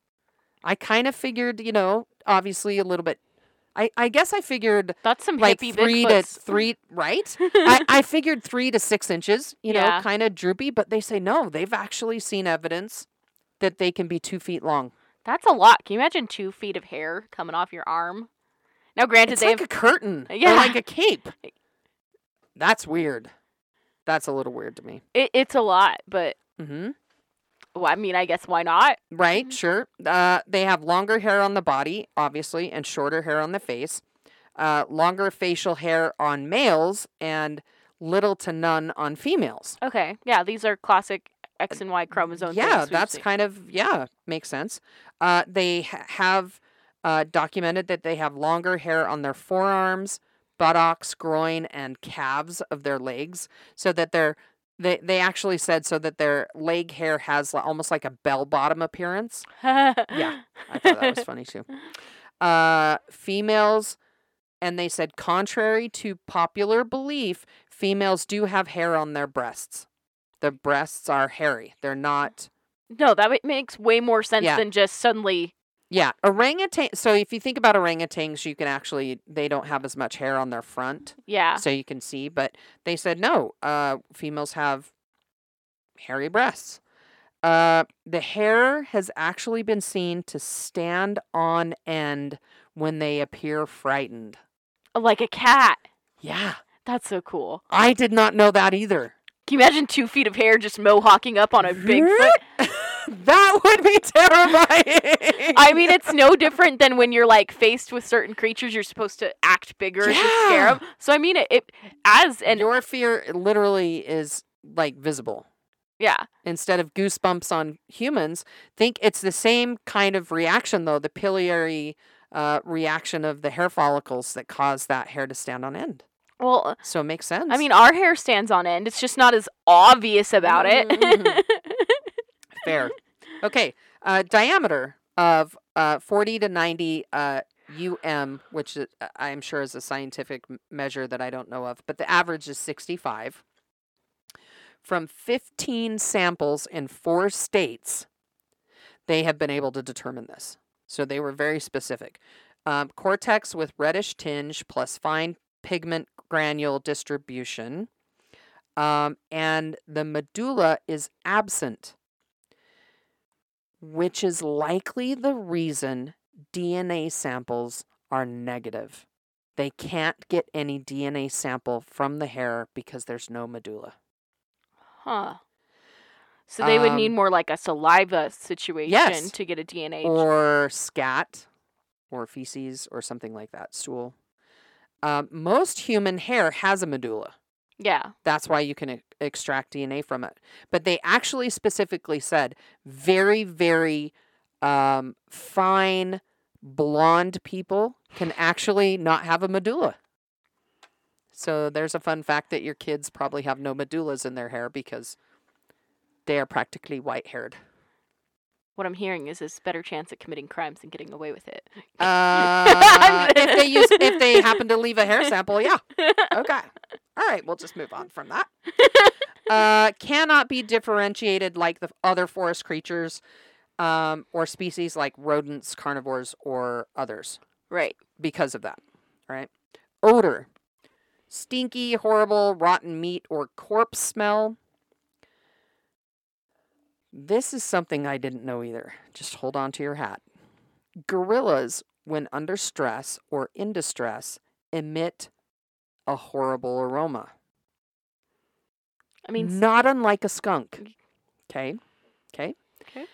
I kind of figured, you know, obviously a little bit. I, I guess I figured That's some like three to three, right? I, I figured three to six inches, you know, kind of droopy, but they say no, they've actually seen evidence that they can be two feet long. That's a lot. Can you imagine two feet of hair coming off your arm? Now, granted, It's they like have a curtain Yeah. like a cape. That's weird. That's a little weird to me. it, it's a lot, but hmm well, I mean, I guess why not? Right, Mhm. sure. Uh, they have longer hair on the body, obviously, and shorter hair on the face. Uh, longer facial hair on males and little to none on females. Okay, yeah, these are classic X and Y chromosome. yeah, that's seen. kind of yeah, makes sense. Uh, they ha- have uh, documented that they have longer hair on their forearms, buttocks, groin, and calves of their legs, so that their they they actually said so that their leg hair has almost like a bell bottom appearance. Yeah, I thought that was funny too. Uh, females, and they said, contrary to popular belief, females do have hair on their breasts. The breasts are hairy. They're not. No, that makes way more sense Yeah. than just suddenly. Yeah, orangutan. So if you think about orangutans, you can actually they don't have as much hair on their front, Yeah. so you can see. But they said no. Uh, females have hairy breasts. Uh, the hair has actually been seen to stand on end when they appear frightened. Like a cat. Yeah, That's so cool. I did not know that either. Can you imagine two feet of hair just mohawking up on a Bigfoot? that would be terrifying. I mean, it's no different than when you're like faced with certain creatures, you're supposed to act bigger to scare them. So I mean, it, it as and your fear literally is like visible. yeah, instead of goosebumps on humans. Think it's the same kind of reaction, though the piliary uh, reaction of the hair follicles that cause that hair to stand on end. well, So it makes sense. I mean, our hair stands on end. It's just not as obvious about Mhm. it. Fair. Okay, uh, diameter of uh, 40 to 90 uh, um, which is, uh, I'm sure is a scientific measure that I don't know of, but the average is 65. From 15 samples in four states, they have been able to determine this. So they were very specific. Um, cortex with reddish tinge plus fine pigment granule distribution. Um, and the medulla is absent, which is likely the reason DNA samples are negative. They can't get any DNA sample from the hair because there's no medulla. huh. So they would need Um, more like a saliva situation yes. to get a DNA. or scat or feces or something like that, stool. Um, most human hair has a medulla. Yeah. That's why you can e- extract DNA from it. But they actually specifically said very, very um, fine blonde people can actually not have a medulla. So there's a fun fact that your kids probably have no medullas in their hair because they are practically white haired. What I'm hearing is this better chance at committing crimes and getting away with it. Uh, if they use, if they happen to leave a hair sample, yeah. Okay. All right, we'll just move on from that. Uh, cannot be differentiated like the other forest creatures um, or species like rodents, carnivores, or others Right. because of that. Right. Odor. Stinky, horrible, rotten meat or corpse smell. This is something I didn't know either. Just hold on to your hat. Gorillas, when under stress or in distress, emit a horrible aroma. I mean, Not unlike a skunk. Okay. Okay. Okay.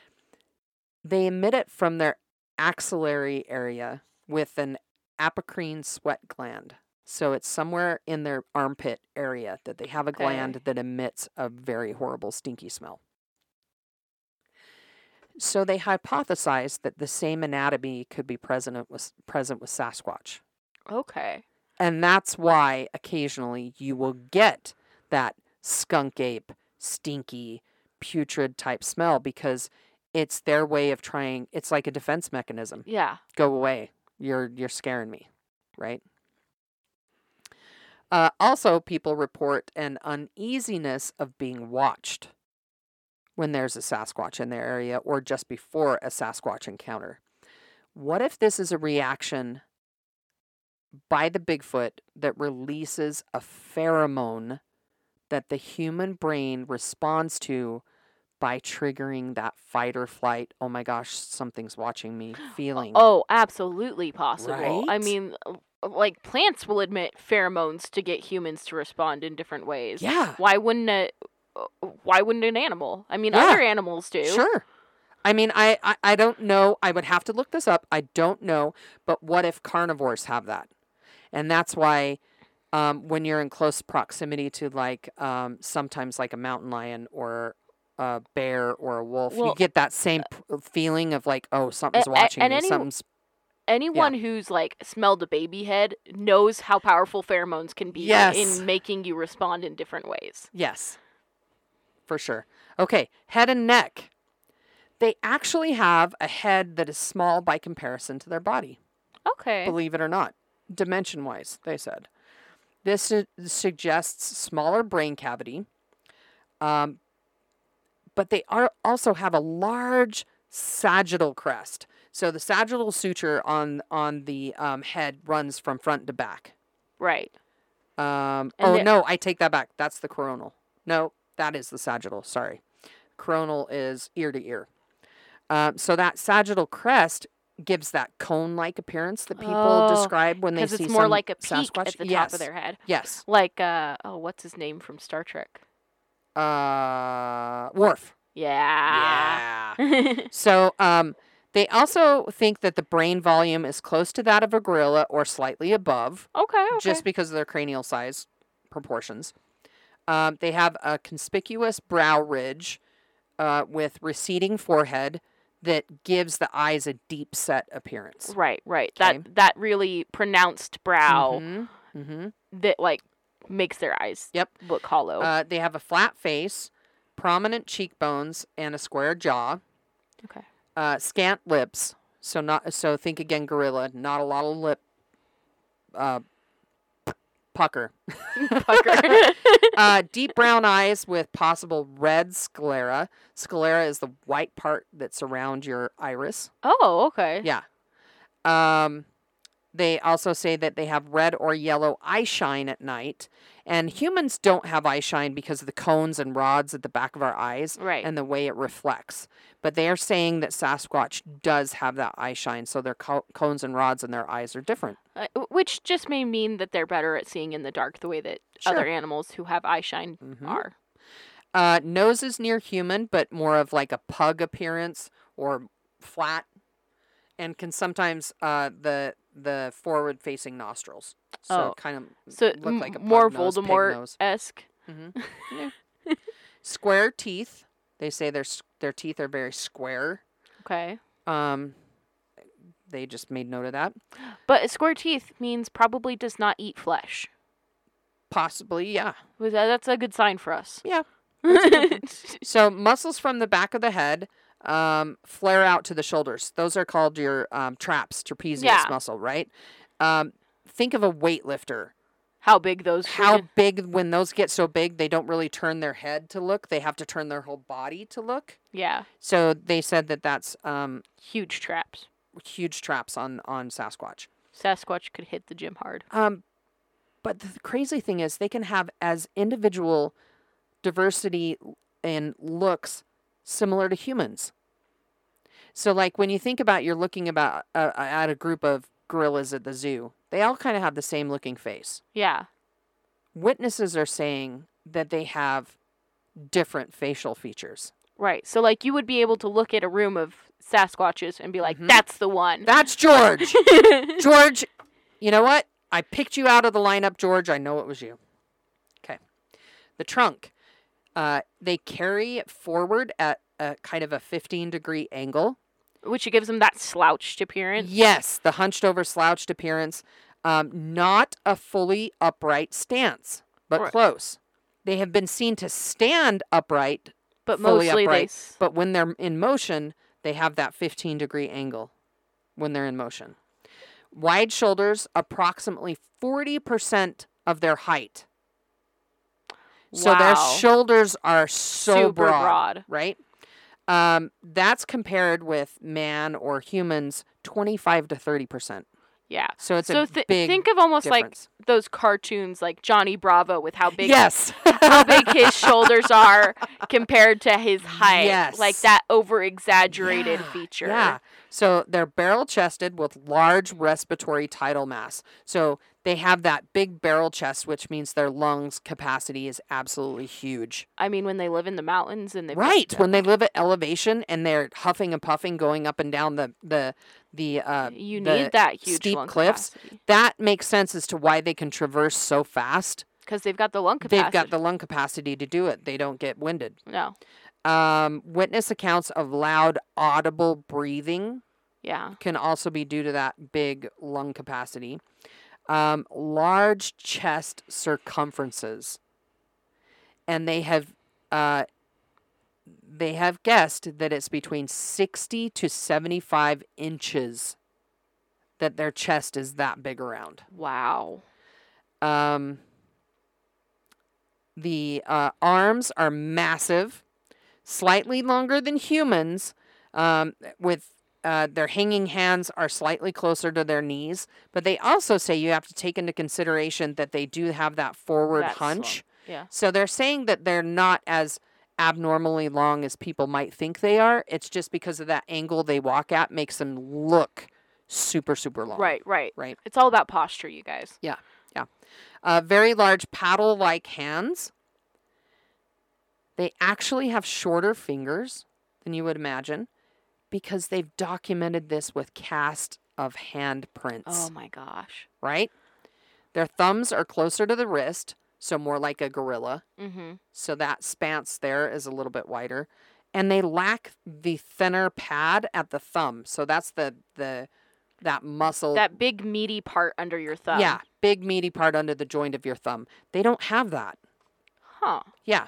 They emit it from their axillary area with an apocrine sweat gland. So it's somewhere in their armpit area that they have a Okay. gland that emits a very horrible stinky smell. So they hypothesized that the same anatomy could be present with present with Sasquatch. okay. And that's why occasionally you will get that skunk ape, stinky, putrid type smell because it's their way of trying it's like a defense mechanism. Yeah. Go away. You're you're scaring me, right? Uh, also, people report an uneasiness of being watched when there's a Sasquatch in their area or just before a Sasquatch encounter. What if this is a reaction by the Bigfoot that releases a pheromone that the human brain responds to by triggering that fight or flight, oh my gosh, something's watching me feeling? Oh, absolutely possible. I mean, uh, like plants will admit pheromones to get humans to respond in different ways. yeah. Why wouldn't uh, why wouldn't an animal? I mean, Yeah. other animals do. Sure. I mean, I, I, I don't know. I would have to look this up. I don't know. But what if carnivores have that? And that's why um, when you're in close proximity to, like, um, sometimes like a mountain lion or a bear or a wolf, you get that same p- feeling of, like, oh, something's watching and me. any- Something's. Anyone who's like smelled a baby head knows how powerful pheromones can be Yes. in making you respond in different ways. Yes. For sure. Okay. Head and neck. They actually have a head that is small by comparison to their body. Okay. believe it or not, dimension wise, they said. This su- suggests smaller brain cavity, um, but they are also have a large sagittal crest. So the sagittal suture on on the um, head runs from front to back. Right. Um, And oh the- no, I take that back. That's the coronal. No, that is the sagittal. Sorry, coronal is ear to ear. Um, so that sagittal crest gives that cone-like appearance that people Oh, describe when they Because see it's more some like a peak Sasquatch. at the top of their head. Yes. Like uh oh, what's his name from Star Trek? Uh, Worf. Yeah. Yeah. so um, they also think that the brain volume is close to that of a gorilla or slightly above. okay, okay. just because of their cranial size proportions. Um, they have a conspicuous brow ridge uh, with receding forehead that gives the eyes a deep set appearance. right, right. Okay. That that really pronounced brow Mhm, mhm. that like makes their eyes Yep. look hollow. Uh, they have a flat face, prominent cheekbones, and a square jaw. okay. Uh, scant lips. So not so. Think again, gorilla. Not a lot of lip. Uh, pucker. Pucker. uh, deep brown eyes with possible red sclera. Sclera is the white part that surrounds your iris. oh, okay. Yeah. Um, they also say that they have red or yellow eye shine at night. And humans don't have eye shine because of the cones and rods at the back of our eyes Right. and the way it reflects. But they are saying that Sasquatch does have that eye shine, so their co- cones and rods in their eyes are different. Uh, which just may mean that they're better at seeing in the dark the way that other animals who have eye shine Mhm. are. Uh, nose is near human, but more of like a pug appearance or flat, and can sometimes uh, the the forward facing nostrils. So Oh. kind of So look like a more pug nose, pig Voldemort esque. square teeth. They say their their teeth are very square. Okay. Um, they just made note of that. But square teeth means probably does not eat flesh. Possibly, yeah. Was that, that's a good sign for us. Yeah. So muscles from the back of the head um, flare out to the shoulders. Those are called your um, traps, trapezius Yeah. muscle, right? Um, think of a weightlifter. How big those How big, when those get so big, they don't really turn their head to look. They have to turn their whole body to look. Yeah. So they said that that's um, Huge traps. huge traps on, on Sasquatch. Sasquatch could hit the gym hard. Um, but the crazy thing is, they can have as individual diversity in looks similar to humans. So, like when you think about, you're looking about uh, at a group of gorillas at the zoo. They all kind of have the same looking face. Yeah. Witnesses are saying that they have different facial features. Right. So like you would be able to look at a room of Sasquatches and be like, Mhm. that's the one. That's George. George, you know what? I picked you out of the lineup, George. I know it was you. Okay. The trunk. Uh, they carry it forward at a kind of a 15 degree angle. Which gives them that slouched appearance. Yes, the hunched over, slouched appearance. Um, not a fully upright stance, but Right. close. They have been seen to stand upright, But fully mostly upright, s- but when they're in motion, they have that 15 degree angle when they're in motion. Wide shoulders, approximately 40% of their height. Wow. So their shoulders are so broad, broad. right? Um, that's compared with man or humans, 25 to 30%. Yeah. So it's so a th- big think of almost difference. like those cartoons like Johnny Bravo with how big yes. how big his shoulders are compared to his height. Yes. Like that over exaggerated Yeah, feature. Yeah. So they're barrel chested with large respiratory tidal mass. So they have that big barrel chest, which means their lungs capacity is absolutely huge. I mean when they live in the mountains and they Right. When they live at elevation and they're huffing and puffing going up and down the the the uh you the need that huge steep cliffs. capacity that makes sense as to why they can traverse so fast. because they've got the lung capacity. They've got the lung capacity to do it. They don't get winded. no. Um, witness accounts of loud, audible breathing Yeah. can also be due to that big lung capacity. Um, large chest circumferences, and they have uh, they have guessed that it's between sixty to seventy five inches that their chest is that big around. Wow. Um, the uh, arms are massive, slightly longer than humans, um, with uh, their hanging hands are slightly closer to their knees. But they also say you have to take into consideration that they do have that forward hunch. Yeah. So they're saying that they're not as abnormally long as people might think they are. It's just because of that angle they walk at makes them look super, super long. Right, right. Right. It's all about posture, you guys. Yeah. Yeah. Uh, very large paddle like hands. They actually have shorter fingers than you would imagine because they've documented this with cast of handprints, Oh my gosh. right? Their thumbs are closer to the wrist, so more like a gorilla. Mm-hmm. So that spans there is a little bit wider. And they lack the thenar pad at the thumb. So that's the the that muscle That big meaty part under your thumb. yeah, big meaty part under the joint of your thumb. They don't have that. Huh. Yeah.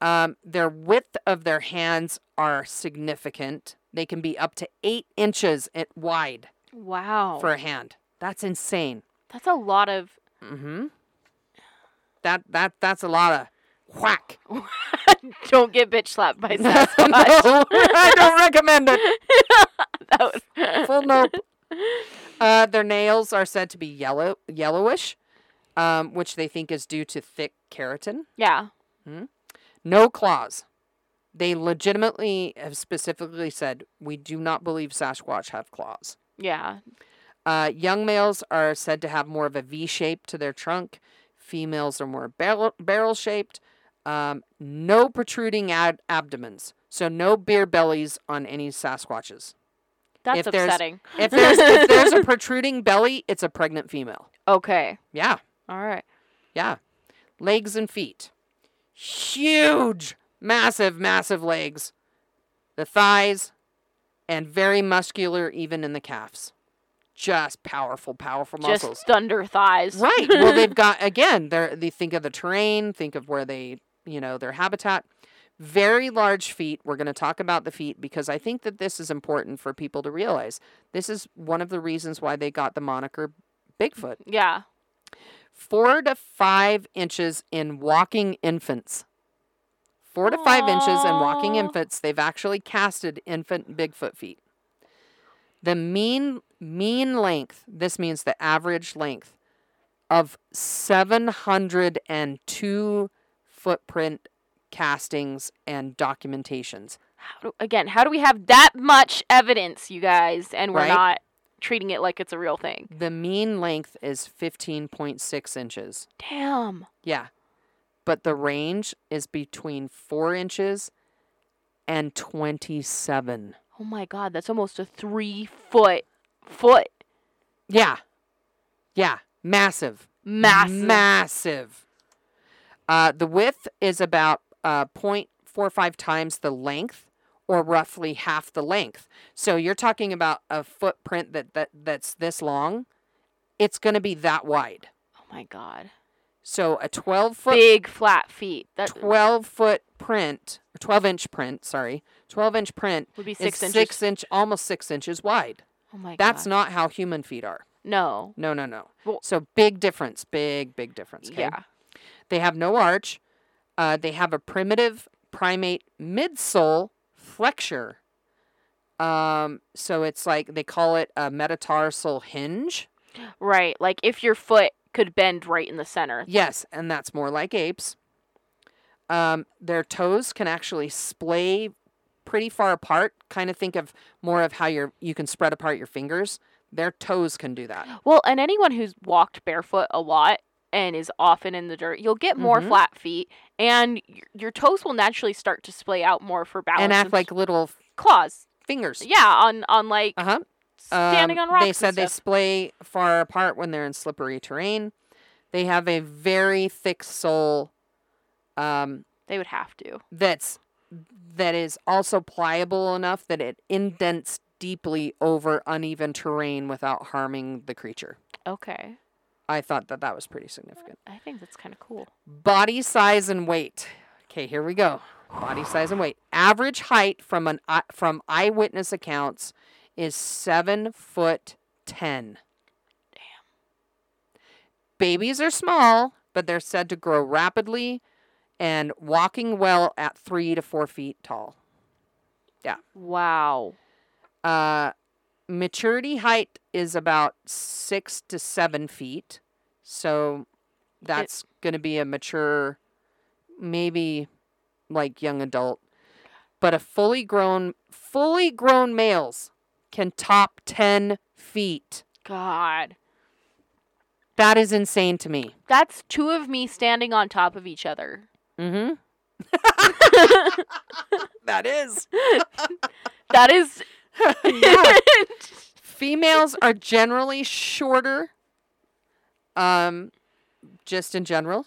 Um, their width of their hands are significant. They can be up to eight inches at wide Wow. for a hand. That's insane. That's a lot of. Mm-hmm. That that that's a lot of whack. Don't get bitch slapped by no, I don't recommend it. that was. Full nope. Uh, their nails are said to be yellow yellowish, um, which they think is due to thick keratin. Yeah. No claws. They legitimately have specifically said, we do not believe Sasquatch have claws. Yeah. Uh, young males are said to have more of a V shape to their trunk. Females are more barrel, barrel shaped. Um, no protruding ad- abdomens. So no beer bellies on any Sasquatches. That's If there's- upsetting. If there's, if there's a protruding belly, it's a pregnant female. okay. Yeah. All right. Yeah. Legs and feet. Huge, massive, massive legs. The thighs, and very muscular even in the calves. just powerful, powerful muscles. Just thunder thighs. Right. Well, they've got again. They they think of the terrain, think of where they, you know, their habitat. Very large feet. We're going to talk about the feet because I think that this is important for people to realize. This is one of the reasons why they got the moniker Bigfoot. Yeah. Four to five inches in walking infants. Four to five inches and walking infants. They've actually casted infant Bigfoot feet. The mean mean length, this means the average length of 702 footprint castings and documentations. How do, again, how do we have that much evidence, you guys, and we're Right? not treating it like it's a real thing? The mean length is 15.6 inches. Damn. Yeah. But the range is between 4 inches and 27. Oh my god, that's almost a three foot foot. Yeah. Yeah. Massive. Massive. Massive. Uh, the width is about uh, 0.45 times the length, or roughly half the length. So you're talking about a footprint that, that that's this long. It's going to be that wide. oh my god. So a 12 foot Big flat feet. That 12 foot print, or 12 inch print, sorry, 12 inch print would be six inches. six inch, almost six inches wide. oh my That's god. not how human feet are. No. No, no, no. Well- so big difference, big, big difference. Okay? Yeah. They have no arch. Uh, they have a primitive primate midsole flexure. Um, so it's like they call it a metatarsal hinge. Right. Like if your foot could bend right in the center. Yes, and that's more like apes. Um, their toes can actually splay pretty far apart. Kind of think of more of how your you can spread apart your fingers. Their toes can do that. Well, and anyone who's walked barefoot a lot and is often in the dirt, you'll get more Mhm. flat feet, and your, your toes will naturally start to splay out more for balance and act s- like little claws. fingers. Yeah, on on like Uh huh. Standing Um, on rocks. They said they splay far apart when they're in slippery terrain. They have a very thick sole um, they would have to. that's that is also pliable enough that it indents deeply over uneven terrain without harming the creature. Okay, I thought that that was pretty significant. I think that's kind of cool. Body size and weight. Okay, here we go. Body size and weight. Average height from an eye- from eyewitness accounts is seven foot ten. Damn. Babies are small, but they're said to grow rapidly and walking well at three to four feet tall. Yeah. Wow. Uh, maturity height is about six to seven feet. So that's going to be a mature, maybe like young adult. But a fully grown, fully grown males can top 10 feet. God, That is insane to me. that's two of me standing on top of each other. Mm-hmm. that is. That is. yeah. Females are generally shorter. Um, just in general.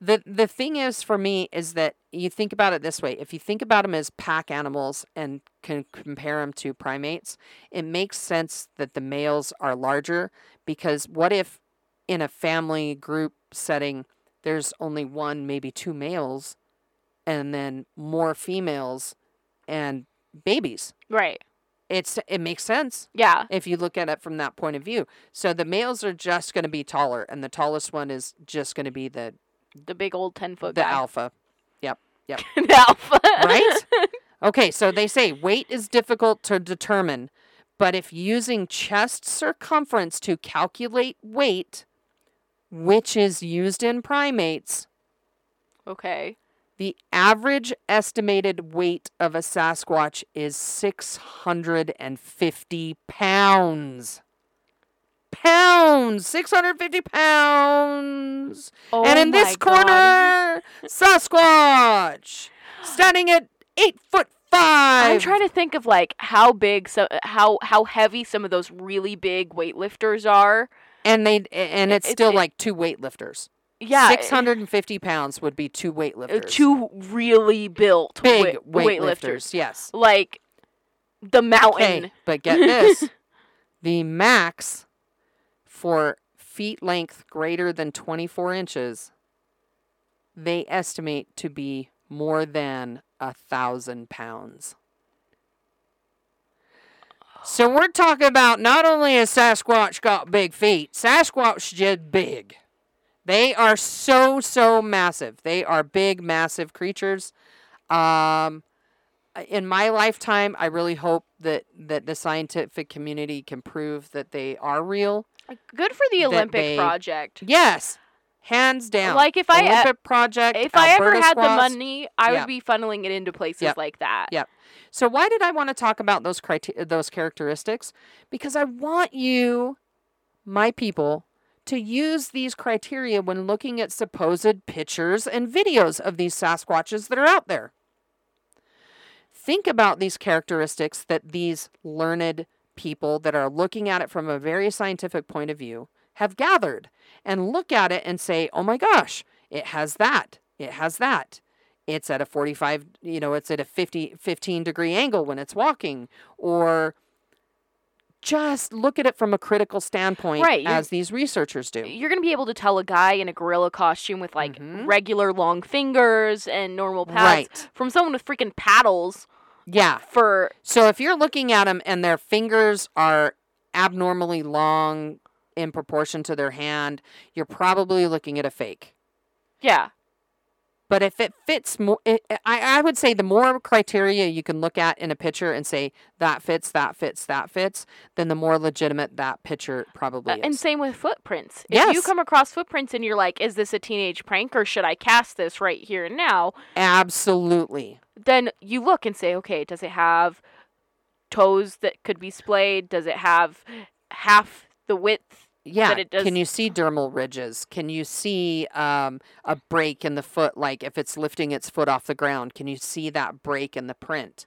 The the thing is for me is that you think about it this way. If you think about them as pack animals and can compare them to primates, it makes sense that the males are larger because what if in a family group setting there's only one, maybe two males and then more females and babies? right. it's it makes sense Yeah. if you look at it from that point of view. So the males are just going to be taller, and the tallest one is just going to be the The big old ten foot the guy. alpha. Yep. Yep. the alpha. Right? Okay, so they say weight is difficult to determine, but if using chest circumference to calculate weight, which is used in primates, okay. the average estimated weight of a Sasquatch is 650 pounds. Pounds! 650 pounds! Oh and in this my God. corner, Sasquatch! Standing at 8 foot 5! I'm trying to think of like how big so how how heavy some of those really big weightlifters are. and they and it's It- still it- like two weightlifters. Yeah, 650 pounds would be two weightlifters. two really built big wei- weightlifters. Yes. Like the mountain. Okay, but get this. The max for feet length greater than 24 inches, they estimate to be more than a thousand pounds. So we're talking about not only has Sasquatch got big feet, Sasquatch just big. They are so so massive. They are big, massive creatures. Um, in my lifetime, I really hope that that the scientific community can prove that they are real. Good for the Olympic they- project. Yes, hands down. Like, if I e- Olympic project, If I ever Alberta had the money, I Yeah. would be funneling it into places Yep. like that. Yep. So why did I want to talk about those criteria, those characteristics? Because I want you, my people, to use these criteria when looking at supposed pictures and videos of these Sasquatches that are out there. Think about these characteristics that these learned people that are looking at it from a very scientific point of view have gathered and look at it and say, "Oh my gosh, it has that. It has that." it's at a 45 you know it's at a 50 15 degree angle when it's walking or just look at it from a critical standpoint Right, as these researchers do You're going to be able to tell a guy in a gorilla costume with like Mhm. regular long fingers and normal pads right from someone with freaking paddles yeah for so if you're looking at them and their fingers are abnormally long in proportion to their hand you're probably looking at a fake yeah. But if it fits more, I, I would say the more criteria you can look at in a picture and say that fits, that fits, that fits, then the more legitimate that picture probably Uh, is. and same with footprints. If you come across footprints and you're like, is this a teenage prank or should I cast this right here and now? Absolutely. Then you look and say, okay, does it have toes that could be splayed? Does it have half the width? Yeah. it does- Can you see dermal ridges? Can you see um, a break in the foot, like if it's lifting its foot off the ground? Can you see that break in the print?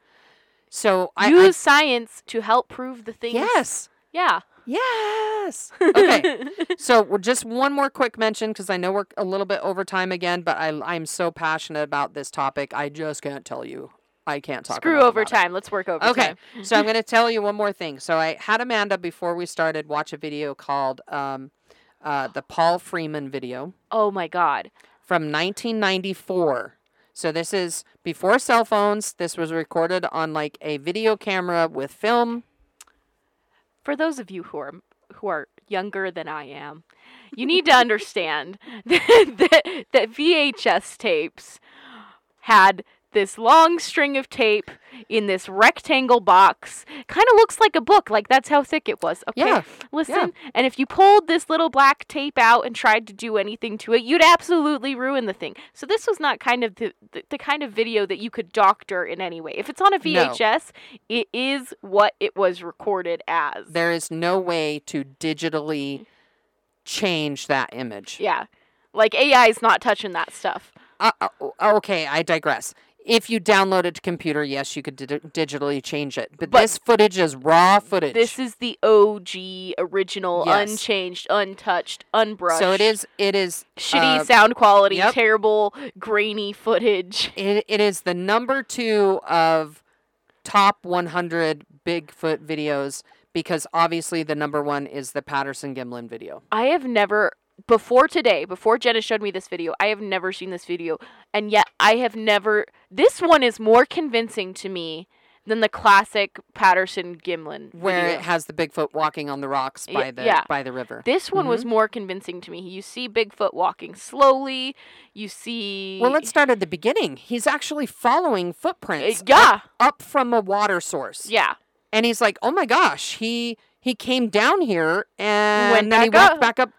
So I, I Use science to help prove the things. yes, Yeah. Yes. Okay. So just one more quick mention because I know we're a little bit over time again, but I, I'm so passionate about this topic. I just can't tell you. I can't talk. Screw it. overtime. Let's work overtime. Okay, so I'm going to tell you one more thing. So I had Amanda before we started watch a video called um, uh, the Paul Freeman video Oh my God. from 1994. So this is before cell phones. This was recorded on like a video camera with film. For those of you who are who are younger than I am, you need to understand that, that VHS tapes had this long string of tape in this rectangle box. Kind of looks like a book, like that's how thick it was. Okay, Yeah, listen. And if you pulled this little black tape out and tried to do anything to it, you'd absolutely ruin the thing. So this was not kind of the, the, the kind of video that you could doctor in any way. If it's on a No. VHS, it is what it was recorded as. There is no way to digitally change that image. Yeah. Like AI is not touching that stuff. Uh, uh, okay, I digress. If you download it to computer, yes, you could di- digitally change it. But, But this footage is raw footage. This is the OG, original, Yes. unchanged, untouched, unbrushed. so it is. It is shitty uh, sound quality, yep. terrible, grainy footage. It, it is the number two of top 100 Bigfoot videos because obviously the number one is the Patterson Gimlin video. I have never before today, before Jenna showed me this video, I have never seen this video, and yet I have never. This one is more convincing to me than the classic Patterson Gimlin Where video. it has the Bigfoot walking on the rocks by the yeah. by the river. This one was more convincing to me. You see Bigfoot walking slowly. You see. Well, let's start at the beginning. He's actually following footprints. Uh, yeah. Up, up from a water source. Yeah. And he's like, "Oh my gosh, he he came down here and Went then he back walked back up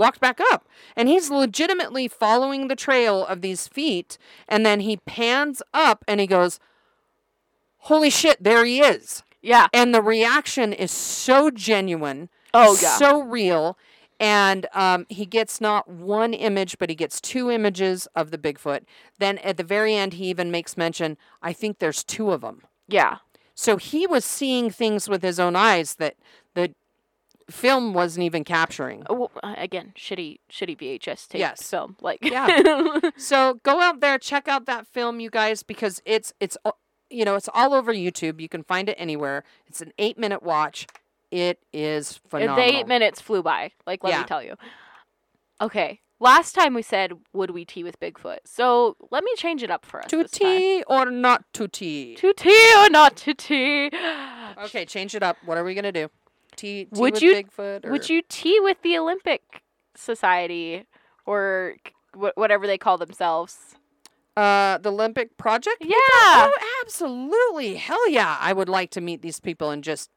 walked back up. And he's legitimately following the trail of these feet and then he pans up and he goes, "Holy shit, there he is." Yeah. And the reaction is so genuine, Oh yeah. so real. And um, he gets not one image, but he gets two images of the Bigfoot. Then at the very end, he even makes mention, I think there's two of them. yeah. So he was seeing things with his own eyes that film wasn't even capturing. Oh, well, uh, again, shitty, shitty VHS tape Yes. film. Like, Yeah. So go out there, check out that film, you guys, because it's it's uh, you know it's all over YouTube. You can find it anywhere. It's an eight minute watch. it is phenomenal. The eight minutes flew by. Like, let Yeah. me tell you. Okay. Last time we said, would we tea with Bigfoot? So let me change it up for us. to this time. tea or not to tea? To tea or not to tea? Okay, change it up. What are we gonna do? Tea, tea Would with you- Bigfoot? Or? Would you tea with the Olympic Society or wh- whatever they call themselves? Uh, the Olympic Project? Yeah. Oh, absolutely. Hell yeah. I would like to meet these people and just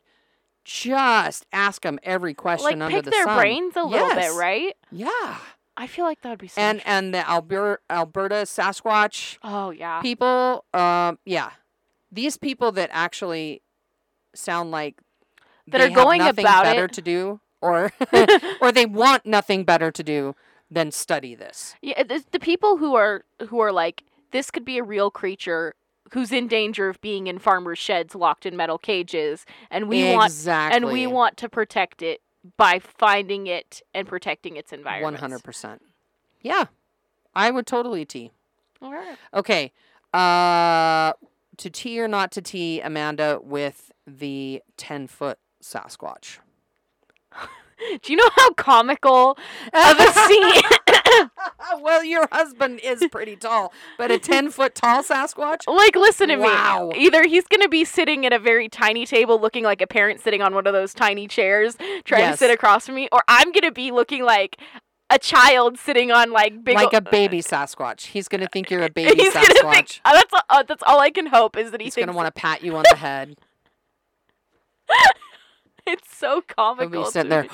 just ask them every question like under pick the their sun. brains a little Yes. bit, right? Yeah. I feel like that would be so And and the Alberta Alberta Sasquatch oh yeah. people, um, yeah. These people that actually sound like That they are going about better it. to do or or they want nothing better to do than study this. Yeah, the, the people who are who are like this could be a real creature who's in danger of being in farmers' sheds locked in metal cages and we want and we want to protect it by finding it and protecting its environment. One hundred percent. Yeah, I would totally tea. All right. Okay, uh, to tea or not to tea, Amanda with the ten foot Sasquatch. Do you know how comical of a scene? well, your husband is pretty tall, but a ten foot tall Sasquatch. like, listen to Wow. me. Either he's gonna be sitting at a very tiny table, looking like a parent sitting on one of those tiny chairs, trying Yes. to sit across from me, or I'm gonna be looking like a child sitting on like big like a baby Sasquatch. He's gonna think you're a baby he's Sasquatch. gonna think uh, that's all, uh, that's all I can hope is that he He's thinks gonna want to pat you on the head. it's so comical. be sitting there.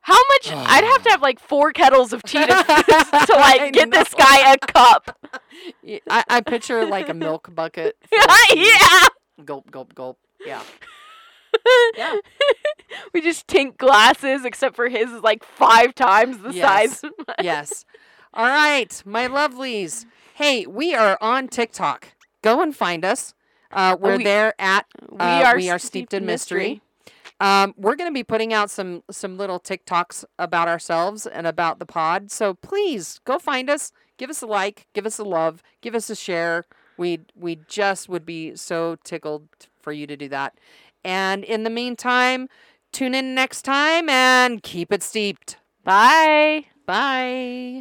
How much? I'd have to have like four kettles of tea to, to like get this guy a cup. I I picture like a milk bucket. of yeah. Gulp, gulp, gulp. Yeah. Yeah. we just tink glasses, except for his is like five times the Yes. size. yes. All right, my lovelies. Hey, we are on TikTok. Go and find us. Uh, we're we- there at we uh, are we are steeped in mystery. Um, we're going to be putting out some some little TikToks about ourselves and about the pod. So please go find us, give us a like, give us a love, give us a share. We we just would be so tickled for you to do that. And in the meantime, tune in next time and keep it steeped. Bye. Bye.